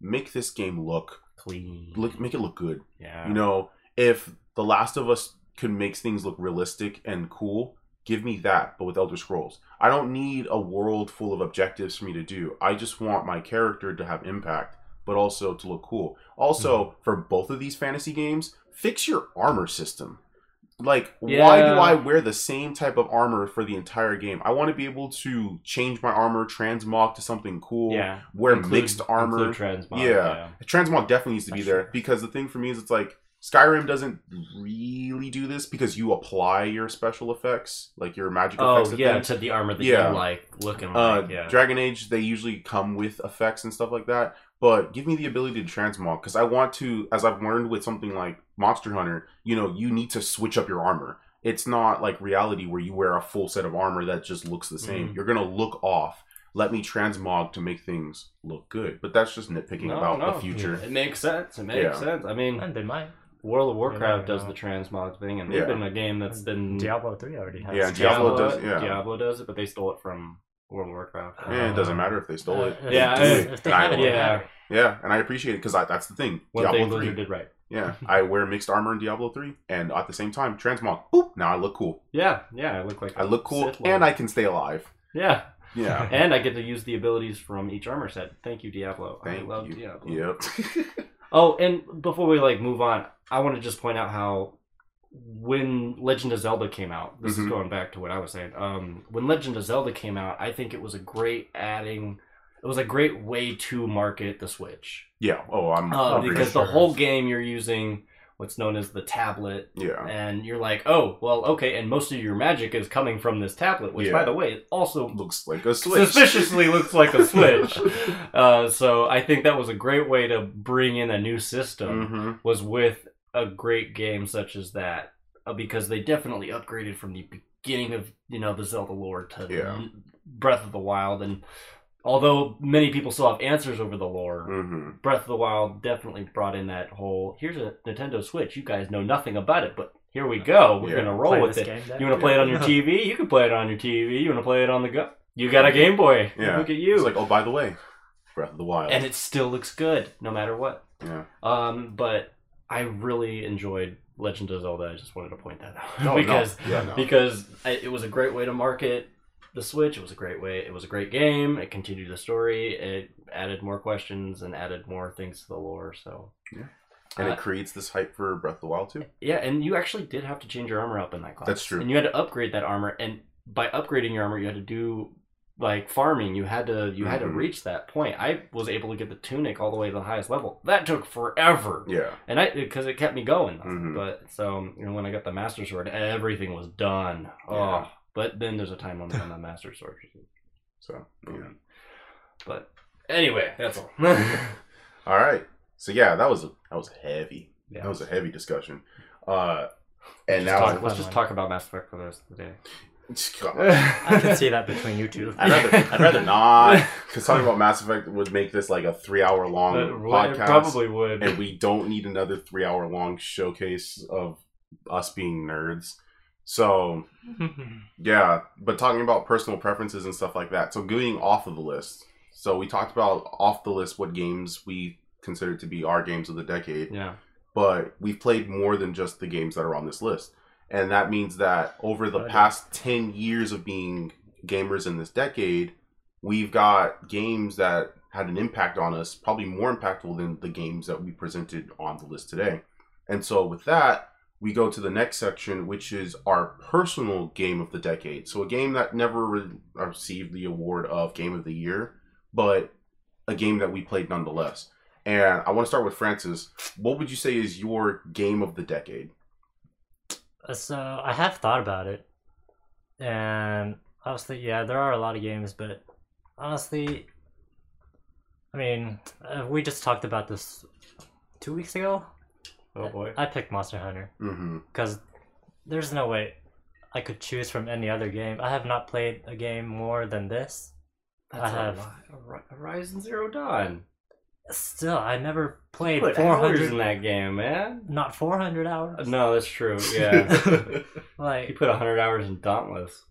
make this game look Clean. look make it look good. yeah. You know, if The Last of Us could make things look realistic and cool, give me that. But with Elder Scrolls, I don't need a world full of objectives for me to do. I just want my character to have impact, but also to look cool. Also, for both of these fantasy games, fix your armor system. Like, why do I wear the same type of armor for the entire game? I want to be able to change my armor, transmog to something cool, yeah. wear Include- mixed armor. transmog, Yeah. Transmog definitely needs to be there because the thing for me is it's like Skyrim doesn't really do this because you apply your special effects, like your magic Oh effects. to yeah, to the armor that Yeah. you like looking Uh, like. Yeah. Dragon Age, they usually come with effects and stuff like that. But give me the ability to transmog because I want to, as I've learned with something like Monster Hunter, you know, you need to switch up your armor. It's not like reality where you wear a full set of armor that just looks the same. Mhm. You're gonna look off. Let me transmog to make things look good. But that's just nitpicking No, about no. the future. It makes sense. It makes Yeah. sense. I mean, And they might. World of Warcraft does the transmog thing, and Yeah. they've been a game that's been Diablo 3 already has. Yeah, it. Diablo does- yeah. Diablo does it, but they stole it from World of Warcraft. Eh, it doesn't matter if they stole it. Uh, Yeah, if, I- they I it, will. it Yeah. matter. Yeah, and I appreciate it because that's the thing. One Diablo thing 3. Did right. Yeah, I wear mixed armor in Diablo 3, and at the same time, transmog. Boop, now I look cool. Yeah, yeah, I look like I look cool, Sith and I can stay alive. yeah, Yeah. and I get to use the abilities from each armor set. Thank you, Diablo. Thank I love you. Diablo. Yep. Oh, and before we like move on, I want to just point out how when Legend of Zelda came out, this Mhm. is going back to what I was saying. Um, when Legend of Zelda came out, I think it was a great adding. It was a great way to market the Switch yeah. Oh, I'm. uh, because sure. the whole game you're using what's known as the tablet, Yeah. and you're like, oh, well, okay, and most of your magic is coming from this tablet, which, Yeah. by the way, it also Looks like a switch. suspiciously looks like a Switch. Uh, so I think that was a great way to bring in a new system hmm was with a great game such as that uh, because they definitely upgraded from the beginning of you know the Zelda lore to Yeah. Breath of the Wild and although many people still have answers over the lore hmm Breath of the Wild definitely brought in that whole here's a Nintendo Switch you guys know nothing about it but here we go we're Yeah. gonna roll Play with it game then. you want to play it on your TV you can play it on your TV you want to play it on the go you got a Game Boy Yeah. look at you It's like, oh, by the way, Breath of the Wild. and it still looks good no matter what yeah. um, but I really enjoyed Legend of Zelda. I just wanted to point that out No, no. because Yeah, no. because I, it was a great way to market the Switch. It was a great way. It was a great game. It continued the story. It added more questions and added more things to the lore. So yeah. and Uh, it creates this hype for Breath of the Wild too. yeah, and you actually did have to change your armor up in that class. That's true. And you had to upgrade that armor, and by upgrading your armor, you had to do like farming. You had to you had to Mhm. reach that point. I was able to get the tunic all the way to the highest level. That took forever. Yeah. and I because it kept me going. Mhm. But so you know, when I got the master sword, everything was done. Oh, but then there's a time limit on the master sword. So yeah. But anyway, that's all. All right. So yeah, that was a, that was heavy. yeah. That was a heavy discussion. Uh, and Let's now talk- let's just talk about Mass Effect for the rest of the day. I can see that between you two. I'd rather I'd rather not because talking about Mass Effect would make this like a three hour long But it podcast. probably would. and we don't need another three hour long showcase of us being nerds. So yeah, but talking about personal preferences and stuff like that. So going off of the list. So we talked about off the list what games we consider to be our games of the decade, yeah. but we've played more than just the games that are on this list. And that means that over the past 10 years of being gamers in this decade, we've got games that had an impact on us, probably more impactful than the games that we presented on the list today. And so with that, we go to the next section, which is our personal game of the decade. So a game that never re- received the award of Game of the Year, but a game that we played nonetheless. And I want to start with Francis. What would you say is your game of the decade? So I have thought about it, and honestly, yeah, there are a lot of games, but honestly, I mean, uh, we just talked about this two weeks ago. Oh boy. I picked Monster Hunter Mm-hmm. because there's no way I could choose from any other game. I have not played a game more than this. That's I a have- lot. Horizon Zero Dawn. Still, I never played Put four hours in that game, man. Not four hundred hours. Uh, no, that's true. Yeah. he like put hundred hours in Dauntless.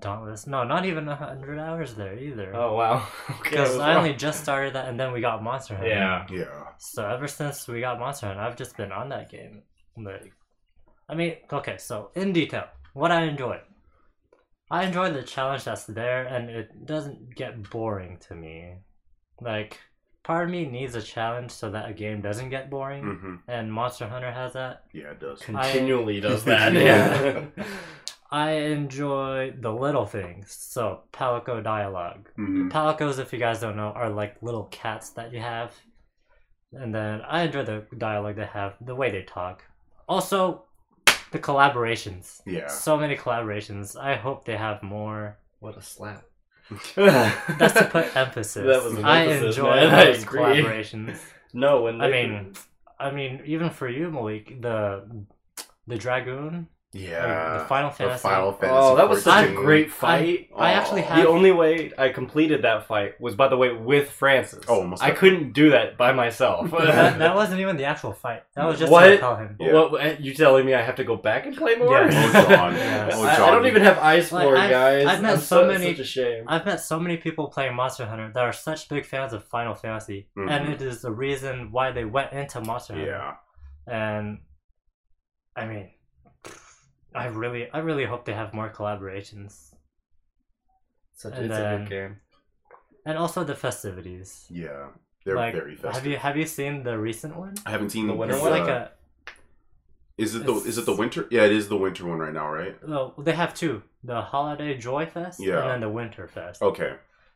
Dauntless. No, not even hundred hours there either. Oh wow. Because was I only just started that, and then we got Monster Hunter. Yeah. Yeah. So ever since we got Monster Hunter, I've just been on that game. Like, I mean, okay. So in detail, what I enjoy. I enjoy the challenge that's there, and it doesn't get boring to me. Like, part of me needs a challenge so that a game doesn't get boring, Mm-hmm. and Monster Hunter has that. Yeah, it does. Continually does that. Yeah. Yeah. I enjoy the little things. So Palico dialogue. Mhm. Palicos, if you guys don't know, are like little cats that you have. And then I enjoy the dialogue they have, the way they talk. Also, the collaborations. Yeah. So many collaborations. I hope they have more. What a slap. That's to put emphasis. That was I emphasis, enjoy man. Those agree. collaborations. No, when I mean, I mean, even for you, Malik, the the dragoon, Yeah. the Final The Fantasy. Final Fantasy. Oh, that was such a great fight. I actually Oh. have The only way I completed that fight was, by the way, with Francis. Oh, most I couldn't do that by myself. that, that wasn't even the actual fight. That was just What? to repel him. Yeah. What, you telling me I have to go back and play more? Yeah. Oh, Jon. Yeah. Oh, I, I don't even have eyes Like, for it, I've- guys. I've met I'm so many- Such a shame. I've met so many people playing Monster Hunter that are such big fans of Final Fantasy, and Mhm. it is the reason why they went into Monster Hunter. Yeah. And I mean, I really, I really hope they have more collaborations, Such, and it's a then- good game. and also the festivities. Yeah. They're like, very festive. have you have you seen the recent one? I haven't seen The winter It's one? like a Is it the it's- is it the winter? Yeah, it is the winter one right now, right? no. They have two: the Holiday Joy Fest Yeah. and then the Winter Fest. Okay.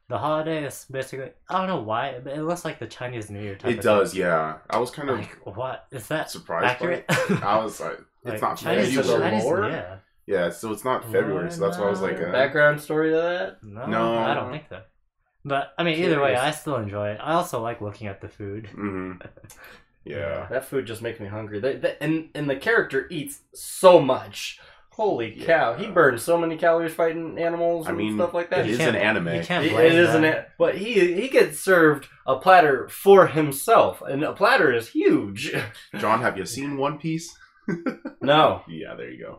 The holiday is basically I don't know why, but it looks like the Chinese New Year type. It of does, thing. yeah. I was kind of Like what is that? surprised accurate? by it. I was like, it's not Chinese, Is it the Chinese, yeah. Yeah, so it's not February, so that's why I was like, Why uh, Background story to that? No, No. I don't think so. But I mean, either way, Curious. I still enjoy it. I also like looking at the food. hmm Yeah. That food just makes me hungry. They, they, and and the character eats so much. Holy cow! He burns so many calories fighting animals I and mean, stuff like that. it You is can't- an anime. You can't It- blame it isn't that. it, but he he gets served a platter for himself, and a platter is huge. Jon, have you seen One Piece? No, Yeah, there you go.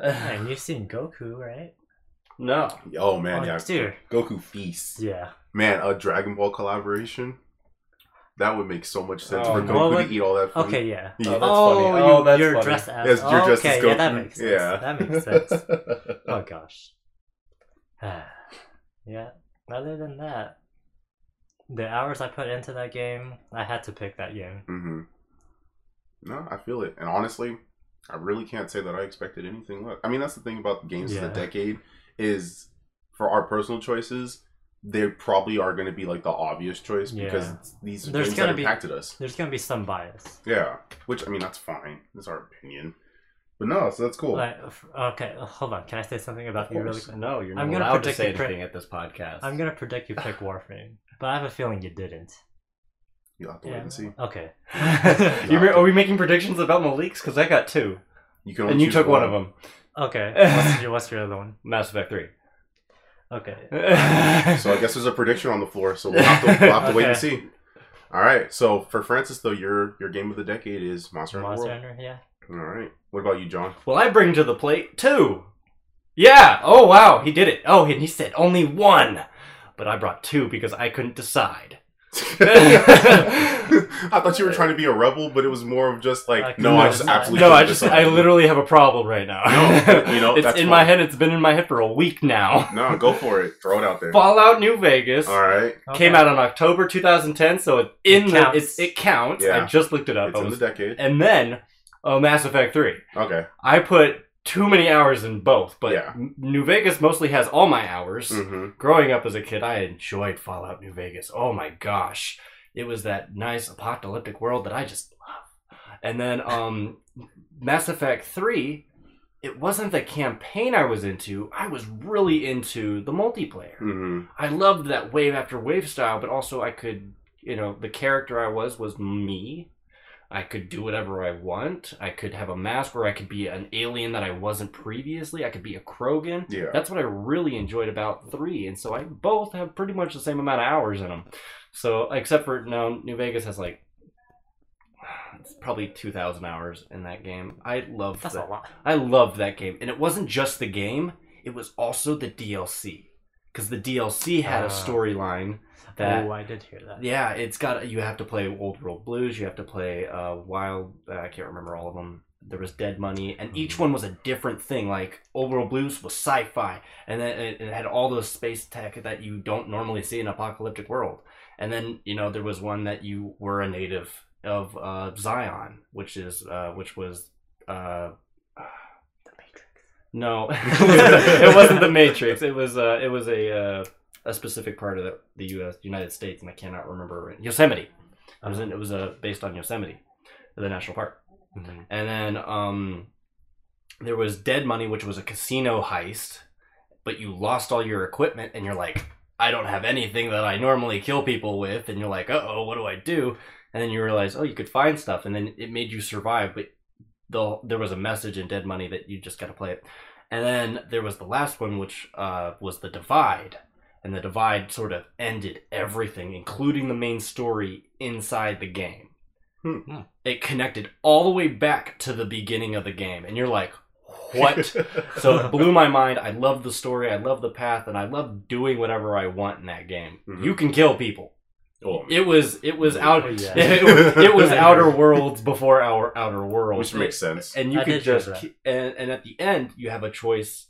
Man, you've seen Goku, right? no. Oh man, Oh, yeah. dude. Goku feast. Yeah. Man, a Dragon Ball collaboration. That would make so much sense Oh, for no. Goku What to eat all that food. Okay, yeah. Yeah. that's oh, funny. you, Oh, that's you're funny. dressed as. Yes, you're dressed okay, as yeah, Goku. that makes sense. Yeah. That makes sense. oh gosh. yeah. Other than that, the hours I put into that game, I had to pick that game. hmm No, I feel it, and honestly, I really can't say that I expected anything less. I mean, that's the thing about games of the decade is for our personal choices, they probably are going to be like the obvious choice because Yeah. these are There's games gonna that be- impacted us. There's gonna be some bias. Yeah, which I mean, that's fine. That's our opinion. But no, so that's cool. Like, okay, hold on. Can I say something about Of you really course. quick? No, you're not I'm gonna allowed to predict say the pre- anything at this podcast. I'm gonna predict you pick Warframe, but I have a feeling you didn't. You'll have to wait and see. Okay. you re- are we making predictions about Malik's? Because I got two, You can only and you choose took one of them. Okay. What's your, what's your other one? Mass Effect Three. Okay. So I guess there's a prediction on the floor, so we'll have to, we'll have to wait and see. All right. So for Francis, though, your your game of the decade is Monster Hunter Monster World. Hunter, yeah. All right. What about you, Jon? Well, I bring to the plate two. Yeah. Oh wow, he did it. Oh, and he said only one, but I brought two because I couldn't decide. I thought you were trying to be a rebel, but it was more of just like, Like, no, no, I just absolutely. no, I just. I literally have a problem right now. No, you know, it's that's in my head. It's been in my head for a week now. No, go for it. Throw it out there. Fallout New Vegas All right. came Okay. out in October 2010, so it's in It the counts. it's, it counts. Yeah. I just looked it up. It's I in the decade. and then oh, Mass Effect 3. Okay. I put too many hours in both, but Yeah. New Vegas mostly has all my hours. hmm Growing up as a kid, I enjoyed Fallout New Vegas. Oh my gosh. It was that nice apocalyptic world that I just love. And then um Mass Effect 3, it wasn't the campaign I was into. I was really into the multiplayer. hmm I loved that wave after wave style, but also I could, you know, the character I was was me. I could do whatever I want. I could have a mask where I could be an alien that I wasn't previously. I could be a Krogan. Yeah. That's what I really enjoyed about three, and so I both have pretty much the same amount of hours in them. So except for now, New Vegas has like it's probably two thousand hours in that game. I love That's that. a lot. I loved that game, and it wasn't just the game; it was also the DLC because the DLC had a Ah. storyline that. oh, I did hear that. Yeah, it's got you have to play Old World Blues. You have to play uh, Wild. Uh, I can't remember all of them. There was Dead Money, and each one was a different thing. Like Old World Blues was sci-fi, and then it, it had all those space tech that you don't normally see in apocalyptic world. And then you know there was one that you were a native of uh, Zion, which is uh, which was uh, The Matrix. no, it wasn't the Matrix. It was uh, it was a uh, a specific part of the, the U.S. United States, and I cannot remember Yosemite. It was in, it was uh, based on Yosemite, the national park. Mhm. And then um, there was Dead Money, which was a casino heist, but you lost all your equipment, and you're like, I don't have anything that I normally kill people with, and you're like, uh oh, what do I do? And then you realize, oh, you could find stuff, and then it made you survive, but the, there was a message in Dead Money that you just got to play it. And then there was the last one, which uh, was the Divide, and the Divide sort of ended everything, including the main story inside the game. Hmm. It connected all the way back to the beginning of the game, and you're like, what? so it blew my mind. I love the story, I love the path, and I love doing whatever I want in that game. Mhm. You can kill people. Oh, It was it was out Oh, yeah. it, it was outer worlds before our outer worlds. which makes sense. and you I could just and, and at the end you have a choice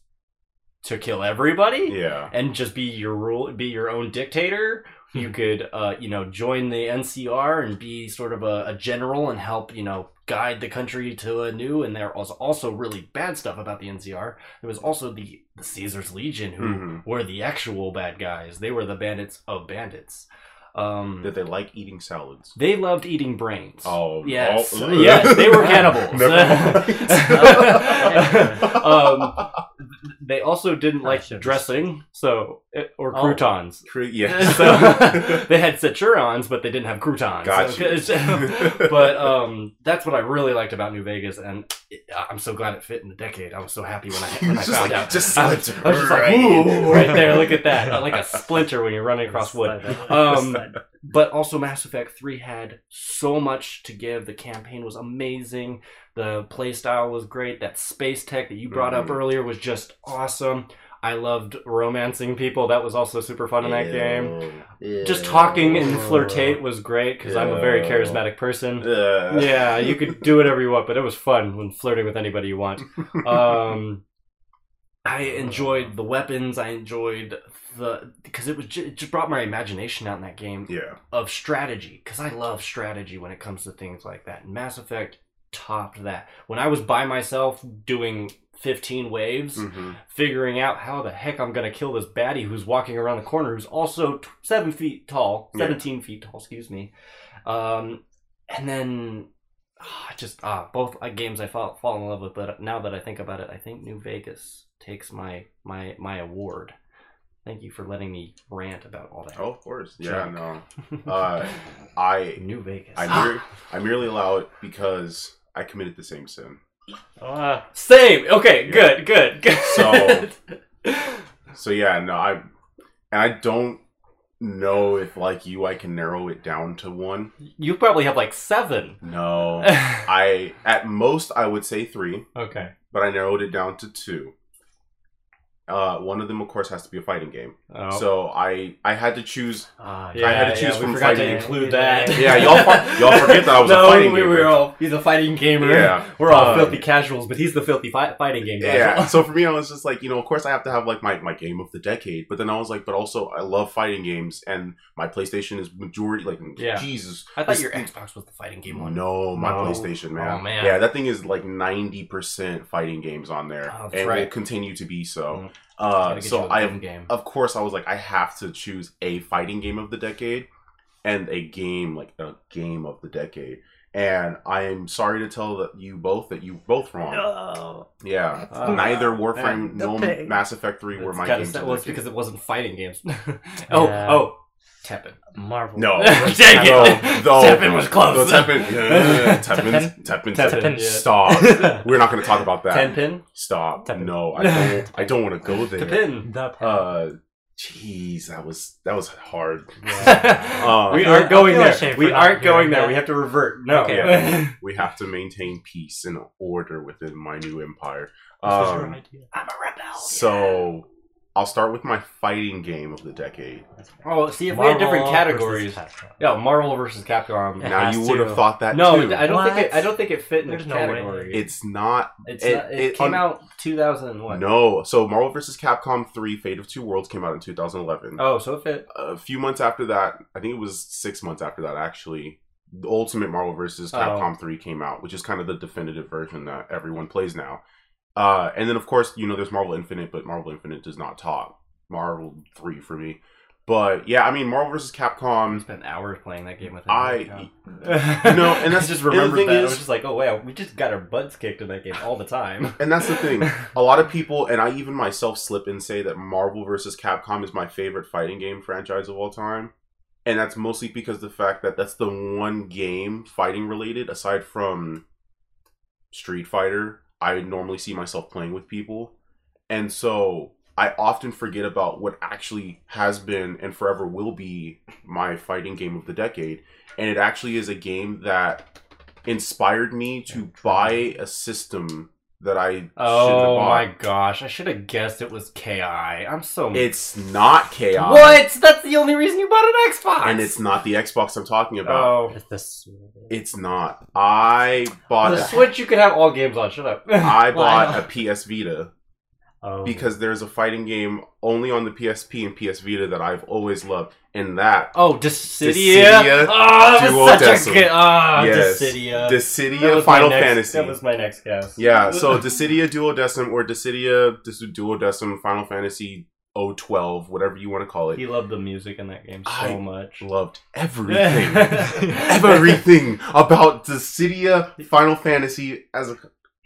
to kill everybody Yeah. and just be your rule be your own dictator you could uh, you know join the ncr and be sort of a, a general and help you know guide the country to a new and there was also really bad stuff about the ncr there was also the, the caesar's legion who Mhm. were the actual bad guys they were the bandits of bandits um, That they like eating salads. they loved eating brains Oh, Yes, oh, yes, they were cannibals. Um, they also didn't I like should've- dressing, so or Oh. croutons. Cre- yeah. so they had centurions, but they didn't have croutons. Gotcha. So- but um, that's what I really liked about New Vegas, and it, I'm so glad it fit in the decade. I was so happy when I when I just found like- out. just I was, I was just like, right ooh, right there, look at that, like a splinter when you're running across wood. Um, but also Mass Effect 3 had so much to give. The campaign was amazing. The playstyle was great. That space tech that you brought up Mhm. earlier was just awesome. I loved romancing people. That was also super fun in that game. Yeah. Just talking and flirtate was great because I'm a very charismatic person. Yeah. yeah, you could do whatever you want, but it was fun when flirting with anybody you want. Um, I enjoyed the weapons. I enjoyed the because it was it just brought my imagination out in that game Yeah. of strategy because I love strategy when it comes to things like that. In Mass Effect topped that. When I was by myself doing 15 waves, Mhm. figuring out how the heck I'm gonna kill this baddie who's walking around the corner, who's also t- seven feet tall, Yeah. 17 feet tall, excuse me. Um, and then ah, just ah, both uh, games I fall fall in love with. But now that I think about it, I think New Vegas takes my my my award. Thank you for letting me rant about all that. Oh, of course. Yeah. Junk. No. Uh, I New Vegas. I mer- I merely allow it because I committed the same sin. Uh, Same. Okay. Good. Good. Good. So- So yeah, no, I and I don't know if like you I can narrow it down to one. you probably have like seven. No. I at most I would say 3, okay. but I narrowed it down to 2. Uh one of them of course has to be a fighting game. Oh. So I I had to choose ah, yeah, I had to yeah, choose we from forgot to fighting. include that. Yeah, y'all y'all forget that I was a no, fighting we, gamer. We're all he's a fighting gamer. Yeah. we're all Um, filthy casuals, but he's the filthy fi- fighting game casual. Yeah. So for me, I was just like, you know, of course I have to have like my, my game of the decade, but then I was like, but also I love fighting games, and my PlayStation is majority like, Yeah. Jesus. I thought this- your Xbox was the fighting game one. No, my No. PlayStation, man. Oh, man. Yeah, that thing is like ninety percent fighting games on there, Oh, that's and will continue to be so. Mm. Uh, so you a I, game. of course, I was like, I have to choose a fighting game of the decade, and a game like a game of the decade. And I am sorry to tell that you both that you both wrong. no. Yeah, Uh, neither Warframe the nor. Mass Effect Three were my kinda games. sad- of well, it's because it wasn't fighting games. oh, Yeah. oh, Teppen. Marvel. No. Dang it! no. Teppen was close. The Teppen, yeah, yeah. Stop. We're not going to talk about that. Ten pin. Stop. Teppen. No, I don't. I don't want to go there. Teppen. The pen. Uh, jeez, that was that was hard. Yeah. Um, we aren't going there. We aren't going there. that. We have to revert. No. Okay. we have to maintain peace and order within my new empire. This was your Um, idea. I'm a rebel. so I'll start with my fighting game of the decade. Oh, see if we had different categories. Yeah, Marvel versus Capcom. It now you would to. have thought that No, too. I don't think it. I don't think it fit in There's the no way. category. It's not It's it- not, it, it- came on- out 2001. No. So Marvel versus Capcom 3 Fate of Two Worlds came out in 2011. Oh, so it fit. A few months after that, I think it was six months after that actually, the Ultimate Marvel vs. Oh. Capcom 3 came out, which is kind of the definitive version that everyone plays now. Uh, and then, of course, you know, there's Marvel Infinite, but Marvel Infinite does not top Marvel 3 for me. But yeah, I mean, Marvel vs. I Capcom, spent hours playing that game with him. I. you know, and that's- I just and the remembered thing that. I was just like, oh wow, we just got our butts kicked in that game all the time. And that's the thing. a lot of people, and I even myself slip and say that Marvel vs. Capcom is my favorite fighting game franchise of all time. And that's mostly because the fact that that's the one game fighting related, aside from Street Fighter, I normally see myself playing with people. And so I often forget about what actually has been and forever will be my fighting game of the decade. And it actually is a game that inspired me to buy a system that I oh my gosh, I should have guessed it was Ki. I'm so It's not chaos. What? That's the only reason you bought an Xbox. And it's not the Xbox I'm talking about. Oh, It's the Switch. It's not. I bought the a, Switch you could have all games on. Shut up. I bought a PS Vita Oh. because there's a fighting game only on the PSP and PS Vita that I've always loved, and that Oh, Dissidia. Dissidia oh, that was such a good. Ah, Yes. Dissidia. Dissidia Final next- Fantasy. That was my next guess. Yeah, so Dissidia Duodecim or Dissidia Dis- Duodecim Final Fantasy 012, whatever you want to call it. he loved the music in that game so I- much. Loved everything. everything about Dissidia Final Fantasy as a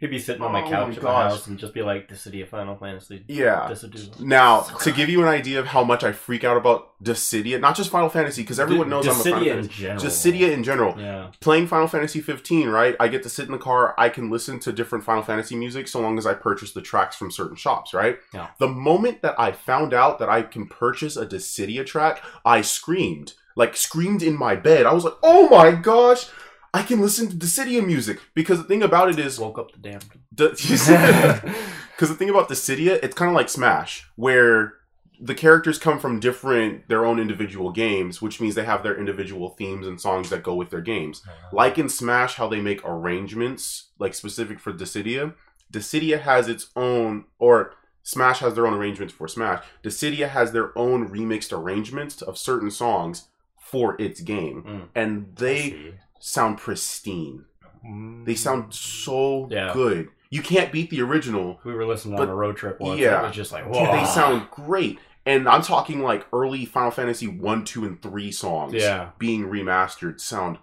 He'd be sitting on my Oh couch my at my house and just be like, Dissidia Final Fantasy. yeah. Dissidia. Now, to give you an idea of how much I freak out about Dissidia, not just Final Fantasy, because everyone knows I'm a Final Dissidia in Fantasy. general. Dissidia in general. Yeah. Playing Final Fantasy 15, right? I get to sit in the car. I can listen to different Final Fantasy music so long as I purchase the tracks from certain shops, right? Yeah. The moment that I found out that I can purchase a Dissidia track, I screamed. Like, screamed in my bed. I was like, oh my gosh! I can listen to Dissidia music. Because the thing about it is, Woke up the damn. Because the thing about Dissidia, it's kind of like Smash, where the characters come from different, their own individual games, which means they have their individual themes and songs that go with their games. Like in Smash, how they make arrangements, like specific for Dissidia, Dissidia has its own, or Smash has their own arrangements for Smash. Dissidia has their own remixed arrangements of certain songs for its game. Mm. And they. Sound pristine. Mm. They sound so Yeah. good. You can't beat the original. We were listening But- on a road trip once. yeah. It was just like, whoa. they sound great. And I'm talking like early Final Fantasy 1, 2, and 3 songs Yeah. being remastered sound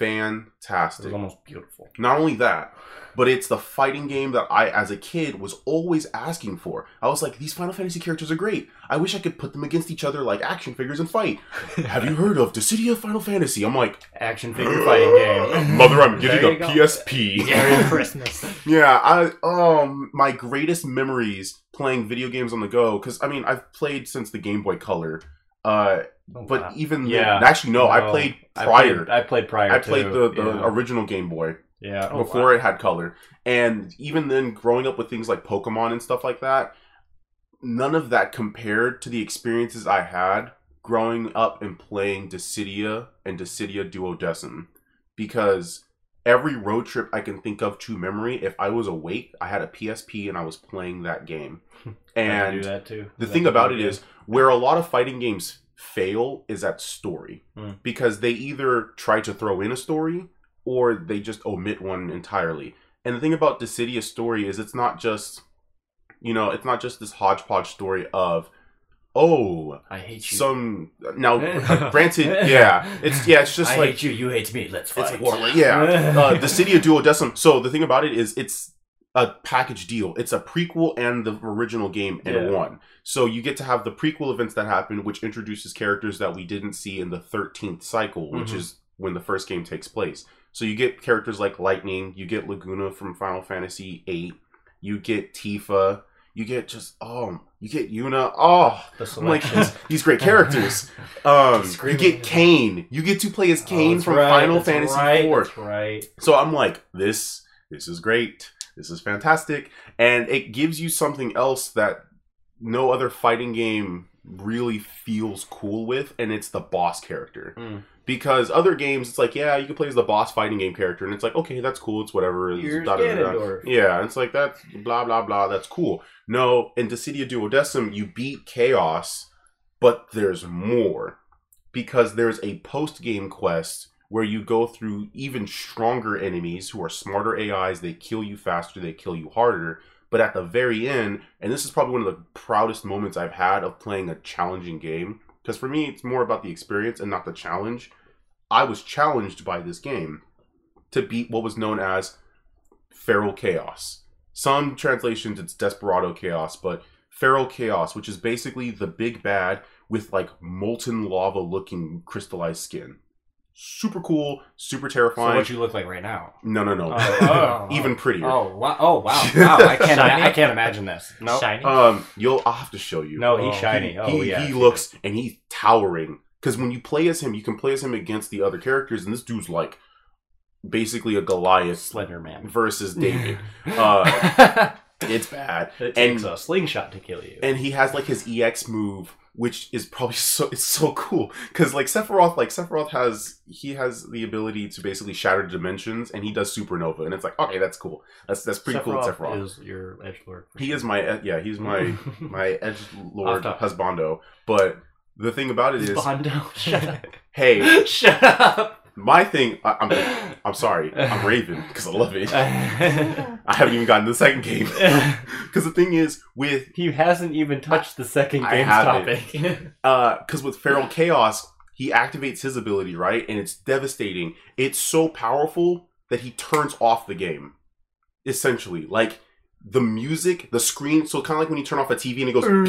It fantastic. was almost beautiful. Not only that, but it's the fighting game that I, as a kid, was always asking for. I was like, these Final Fantasy characters are great. I wish I could put them against each other like action figures and fight. Have you heard of Dissidia Final Fantasy? I'm like, Action figure fighting game. Mother, I'm getting a go. PSP. Merry Christmas. Yeah, I um my greatest memories playing video games on the go because I mean I've played since the Game Boy Color, uh, Oh, but wow. even then- Yeah. actually no, I No, played I prior. played- I played prior. I played too. the, the yeah. original Game Boy yeah. Oh, before it had color, and even then, growing up with things like Pokemon and stuff like that, none of that compared to the experiences I had growing up and playing Dissidia and Dissidia Duodecim, because every road trip I can think of to memory, if I was awake, I had a PSP and I was playing that game, I can do and that too. the That thing about be it good. is where a lot of fighting games fail is at story Hmm. because they either try to throw in a story or they just omit one entirely. And the thing about Dissidia's story is it's not just you know, it's not just this hodgepodge story of oh I hate you. some now granted yeah it's yeah it's just I like hate you. You hate me. Let's it's fight. war like yeah uh, Dissidia Duodecim so the thing about it is it's a package deal. It's a prequel and the original game in Yeah. one. So you get to have the prequel events that happen which introduces characters that we didn't see in the 13th cycle which Mhm. is when the first game takes place. So you get characters like lightning you get laguna from final fantasy 8 you get tifa you get just oh you get yuna. Oh The like these, great characters. Um you get Kain. You get to play as Oh, Kain that's from right, final fantasy right, 4 That's right. so I'm like, this this is great. This is fantastic. And it gives you something else that no other fighting game really feels cool with, and it's the boss character. Mm. Because other games, it's like, yeah, you can play as the boss fighting game character, and it's like, okay, that's cool, it's whatever. It's Here's da- da- da- da. Ganondorf. Yeah, it's like that's blah blah blah. That's cool. No, in Dissidia Duodecim, you beat Chaos, but there's more because there's a post game quest where you go through even stronger enemies who are smarter AIs. They kill you faster. They kill you harder. But at the very end, and this is probably one of the proudest moments I've had of playing a challenging game, because for me, it's more about the experience and not the challenge. I was challenged by this game to beat what was known as Feral Chaos. Some translations it's Desperado Chaos, but Feral Chaos, which is basically the big bad with like molten lava looking crystallized skin. Super cool, super So terrifying. what you look like right now? no, no, no. Oh, oh, Even prettier. Oh wow! Oh wow! Wow! I can't. Shiny? I can't imagine this. No. Shiny. Um, you'll I'll have to show you. No, he's Oh. shiny. He, oh he, yeah. he looks and he's towering. Because when you play as him, you can play as him against the other characters, and this dude's like basically a Goliath Slender Man. versus David. uh, it's bad. it takes a slingshot to kill you. and he has like his EX move, which is probably so it's so cool because like Sephiroth, like Sephiroth has he has the ability to basically shatter dimensions, and he does supernova, and it's like okay, that's cool. That's that's pretty cool. Sephiroth. is your edge lord. he is my yeah, he's my my edge lord husbando. But the thing about it is, Bondo. Shut up. hey, Shut up. My thing. I, I'm I'm sorry, I'm raving because I love it. I haven't even gotten to the second game because the thing is with he hasn't even touched the second I game's haven't. topic. uh because with feral chaos he activates his ability right and it's devastating it's so powerful that he turns off the game essentially like the music the screen so kind of like when you turn off a tv and it goes pew.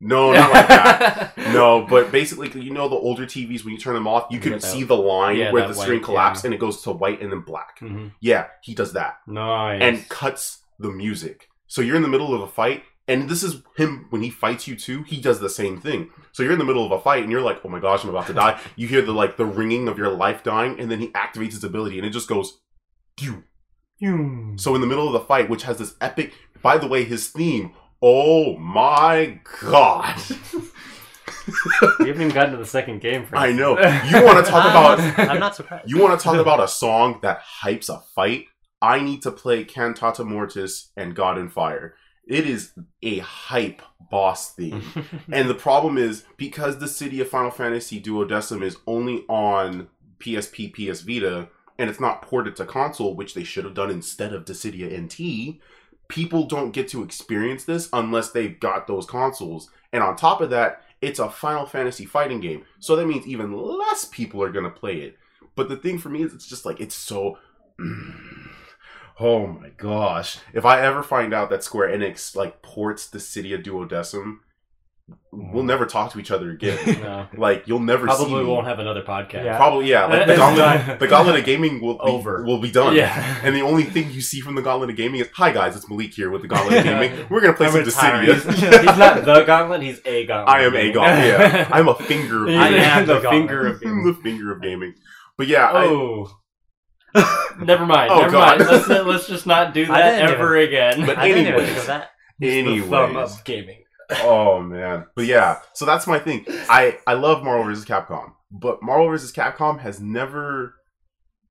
No not like that no but basically you know the older tvs when you turn them off you can see the line yeah, where that the screen white, collapses yeah. and it goes to white and then black Mhm. yeah he does that Nice. and cuts the music. So you're in the middle of a fight, and this is him when he fights you too. He does the same thing. So you're in the middle of a fight, and you're like, "Oh my gosh, I'm about to die." You hear the like the ringing of your life dying, and then he activates his ability, and it just goes, "Pew." So in the middle of the fight, which has this epic, by the way, his theme. Oh my god! we haven't even gotten to the second game. For I know. You want to talk about I'm not surprised. you want to talk about a song that hypes a fight? I need to play Cantata Mortis and God and Fire. It is a hype boss theme. and the problem is because Dissidia Final Fantasy Duodecim is only on PSP, PS Vita, and it's not ported to console, which they should have done instead of Dissidia NT, people don't get to experience this unless they've got those consoles. And on top of that, it's a Final Fantasy fighting game. So that means even less people are going to play it. But the thing for me is it's just like it's so Oh my gosh. If I ever find out that Square Enix like ports Dissidia Duodecim, we'll never talk to each other again. no. like you'll never see Probably me. won't have another podcast. Yeah. Probably yeah. Like the It's gauntlet, the gauntlet of gaming will be, Over. will be done. Yeah. And the only thing you see from the Gauntlet of Gaming is, "Hi guys, it's Malik here with the Gauntlet of Gaming. We're gonna play I'm some retiring. Dissidia." he's not the gauntlet. He's a gauntlet. I am a gauntlet. Yeah, I'm a finger. Of He's I gaming. am the, the finger of I'm gaming. the finger of gaming. But yeah, I, Oh. never mind. Oh, never God. mind. Let's let's just not do that ever again. But I didn't anyways. think of that. The thumb anyways, up gaming. Oh man but yeah so that's my thing i i love marvel vs capcom but marvel vs capcom has never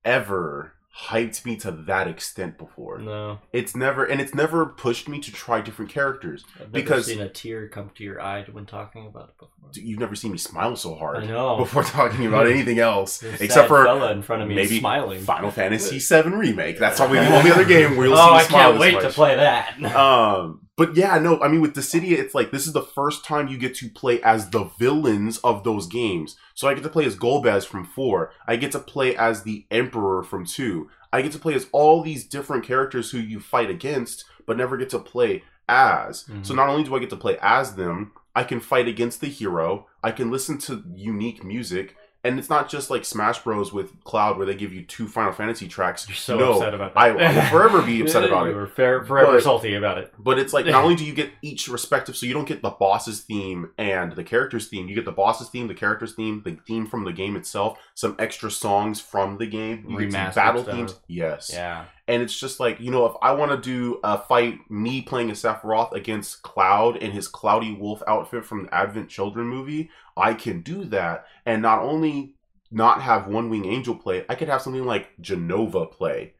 ever hyped me to that extent before No, it's never and it's never pushed me to try different characters I've never Because- seen a tear come to your eye when talking about it before. You've never seen me smile so hard. I know. before talking about anything else except for fella in front of me maybe smiling. final fantasy 7 remake that's probably the only other game where you'll see oh, me I smile can't this wait to play that. Um, but yeah, no, I mean with Dissidia, it's like this is the first time you get to play as the villains of those games. So I get to play as Golbez from four. I get to play as the Emperor from two. I get to play as all these different characters who you fight against, but never get to play as. So Mhm. not only do I get to play as them, I can fight against the hero. I can listen to unique music. And it's not just like Smash Bros. with Cloud where they give you two Final Fantasy tracks. You're so no, upset about that. I will forever be upset about it. You were fair, forever But- salty about it. But it's like not only do you get each respective, so you don't get the boss's theme and the character's theme. You get the boss's theme, the character's theme, the theme from the game itself, some extra songs from the game, you Remastered battle stuff. themes. Yes, Yeah. And it's just like you know, if I want to do a fight, me playing a Sephiroth against Cloud in his Cloudy Wolf outfit from the Advent Children movie, I can do that, and not only not have One Wing Angel play, I could have something like Jenova play.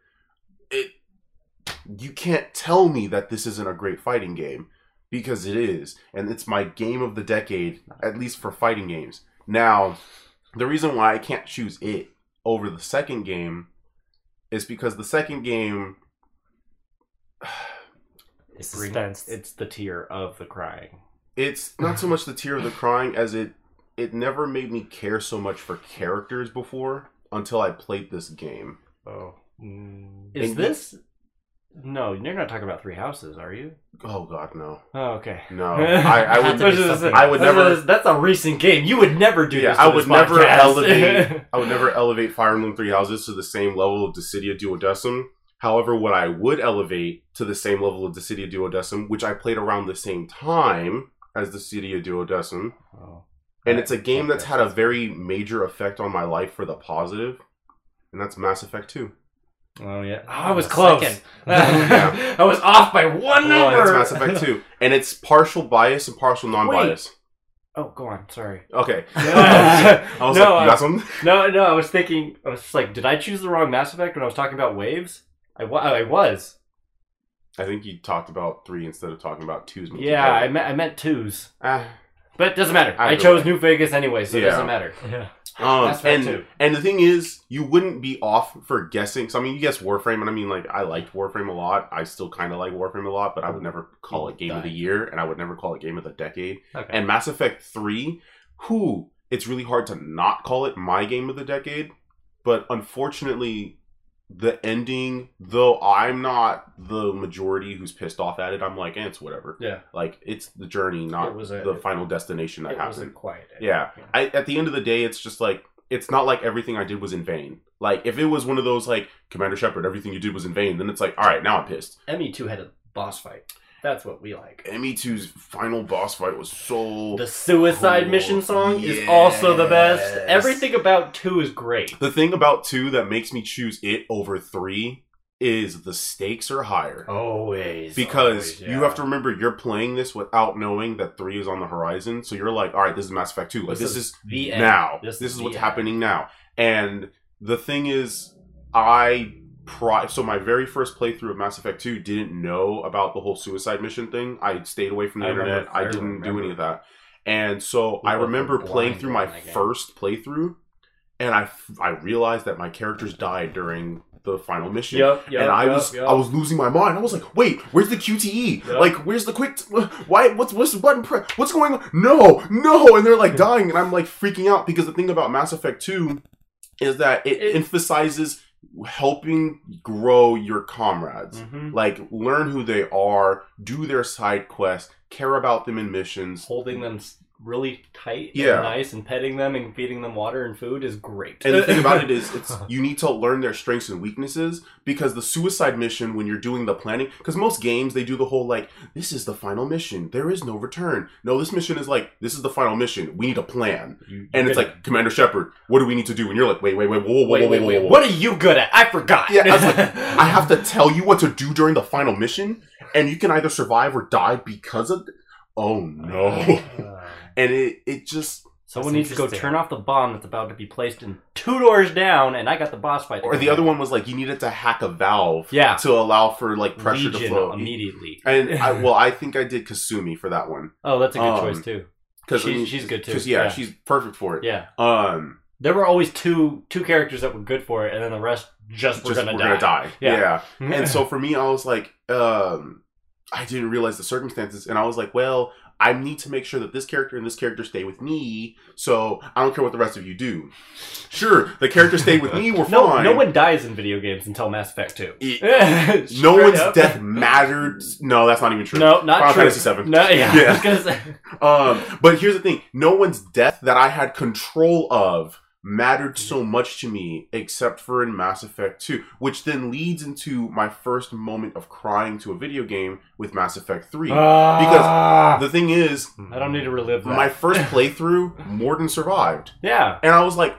It, you can't tell me that this isn't a great fighting game because it is, and it's my game of the decade, at least for fighting games. Now, the reason why I can't choose it over the second game is because the second game It's Bring- suspense. It's the tear of the crying. it's not so much the tear of the crying as it it never made me care so much for characters before until I played this game. Oh. Mm, Is And- this? No, you're not talking about Three Houses, are you? Oh god, no. Oh, okay. No. I, I would I would That's never a- That's a recent game. You would never do Yeah, this. I this would never podcast. elevate I would never elevate Fire Emblem Three Houses to the same level of Dissidia Duodecim. However, what I would elevate to the same level of Dissidia Duodecim, which I played around the same time as Dissidia Duodecim, Oh. and it's a game that's had a very major effect on my life for the positive, and that's Mass Effect Two. Oh yeah. Oh, I was The close. Yeah. I was off by one Oh, number. it's Mass Effect Two, and it's partial bias and partial non-bias. Oh, go on. Sorry. Okay, I I was no, like, you got something? no, no. I was thinking. I was like, did I choose the wrong Mass Effect when I was talking about waves? I, wa- I was. I think you talked about three instead of talking about twos. Yeah, I meant I meant twos, Ah, but it doesn't matter. I chose way. New Vegas anyway, so it doesn't matter. yeah. Um, Mass Effect and 2. and the thing is, you wouldn't be off for guessing. So I mean, you guess Warframe, and I mean, like I liked Warframe a lot. I still kind of like Warframe a lot, but I would never call it Game of the Year, and I would never call it Game of the Decade. Okay. And Mass Effect Three, who it's really hard to not call it my Game of the Decade, but unfortunately, the ending, though I'm not the majority who's pissed off at it, I'm like, eh, it's whatever. Yeah, Like it's the journey, not It was a- the final destination that it happened. quiet. Yeah. I, at the end of the day, it's just like it's not like everything I did was in vain. Like if it was one of those like Commander Shepard, everything you did was in vain, then it's like, all right, now I'm pissed. ME two had a boss fight. That's what we like. ME2's final boss fight was so. The suicide Cool. mission song is also the best. Everything about two is great. The thing about two that makes me choose it over three is the stakes are higher. Always. because always, you have to remember you're playing this without knowing that three is on the horizon. So you're like, all right, this is Mass Effect two. Like This this, is is, the end. now. This This, is is what's end. happening now. And the thing is, I pri- so my very first playthrough of Mass Effect two didn't know about the whole suicide mission thing. I stayed away from the I internet. remember- I, I didn't do any of that. And so We I remember playing through my during that game. first playthrough, and I f- I realized that my characters died during the final mission Yep, yep, and I yep, was. I was losing my mind. I was like, "Wait, where's the QTE? Like, where's the quick? Why? What's what's the button press? What's going on? No, no!" And they're like dying, and I'm like freaking out because the thing about Mass Effect Two is that it, It- emphasizes helping grow your comrades. Mhm. Like, learn who they are, do their side quests, care about them in missions, holding them really tight Yeah. and nice and petting them and feeding them water and food is great. And the thing about it is, it's you need to learn their strengths and weaknesses because the suicide mission, when you're doing the planning, because most games they do the whole like, this is the final mission, there is no return. No, this mission is like, this is the final mission. We need a plan, You- and it's like, Commander Shepard, what do we need to do? And you're like, wait, wait, wait, whoa, whoa, wait, whoa, wait, whoa, wait. whoa. What are you good at? I forgot. Yeah, I was like, I have to tell you what to do during the final mission, and you can either survive or die because of. Oh no! Uh, And it it just Someone needs to go turn off the bomb that's about to be placed in two doors down, and I got the boss fight. or the other one was like you needed to hack a valve Yeah. to allow for like pressure Legion to flow immediately. And I, well, I think I did Kasumi for that one oh, that's a good um, choice too. because She's- she's good, too. Because yeah, Yeah. she's perfect for it. Yeah, Um, there were always two two characters that were good for it, and then the rest just were just gonna we're die. gonna die. Yeah. Yeah. and so for me, I was like, um, I didn't realize the circumstances, and I was like, well, I need to make sure that this character and this character stay with me. So I don't care what the rest of you do. Sure, the characters stayed with me. We're no, fine. no one dies in video games until Mass Effect Two. It- no one's death mattered. No, that's not even true. No, not Final true. Fantasy Seven. No, yeah. Yeah. I was gonna say. Um, but here's the thing: no one's death that I had control of mattered so much to me, except for in Mass Effect 2, which then leads into my first moment of crying to a video game with Mass Effect 3. because ah. the thing is, I don't need to relive that. my first playthrough, Mordin survived, yeah, and I was like,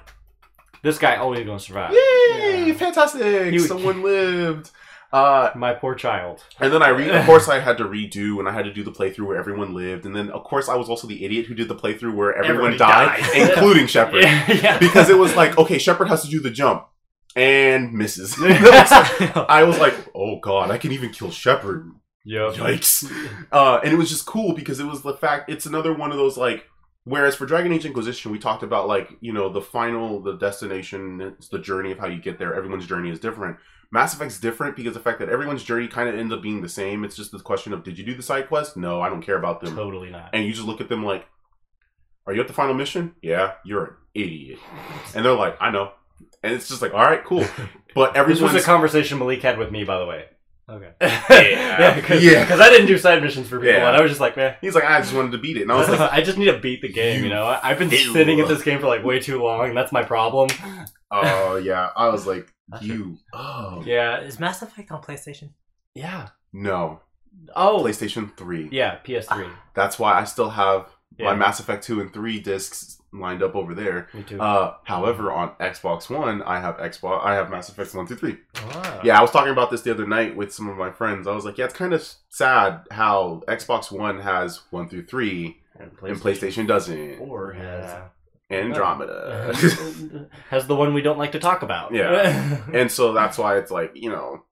this guy oh, always gonna survive. "Yay, Yeah. fantastic! He- Someone lived." Uh, My poor child. and then I re- of course I had to redo and I had to do the playthrough where everyone lived and then of course I was also the idiot who did the playthrough where everyone Everybody died, died. including Shepard. Yeah, yeah. because it was like, okay, Shepard has to do the jump and misses. I was like, oh god, I can even kill Shepard. Yep. Yikes! Uh, and it was just cool because it was the fact. It's another one of those like. Whereas for Dragon Age Inquisition, we talked about like you know the final, the destination, it's the journey of how you get there. Everyone's journey is different. Mass Effect's different because the fact that everyone's journey kind of ends up being the same. It's just the question of did you do the side quest? No, I don't care about them. Totally not. And you just look at them like, are you at the final mission? Yeah, you're an idiot. And they're like, I know. And it's just like, all right, cool. But This was a conversation Malik had with me, by the way. Okay. yeah, because Yeah. I didn't do side missions for people, Yeah. and I was just like, man. He's like, I just wanted to beat it. And I was like, I just need to beat the game, you know. I- I've been You- sitting at this game for like way too long. and That's my problem. oh yeah. I was like, you. Oh Yeah, Is Mass Effect on PlayStation? yeah. no. Oh, PlayStation Three. yeah, PS3. That's why I still have Yeah. my Mass Effect Two and Three discs lined up over there. Me too. Uh, however, on Xbox One, I have Xbox. I have Mass Effect One One, Two, Three. Oh. Yeah, I was talking about this the other night with some of my friends. I was like, yeah, it's kind of sad how Xbox One has one through three and and PlayStation doesn't. or has Yeah. Andromeda. has the one we don't like to talk about. Yeah. and so that's why it's like, you know,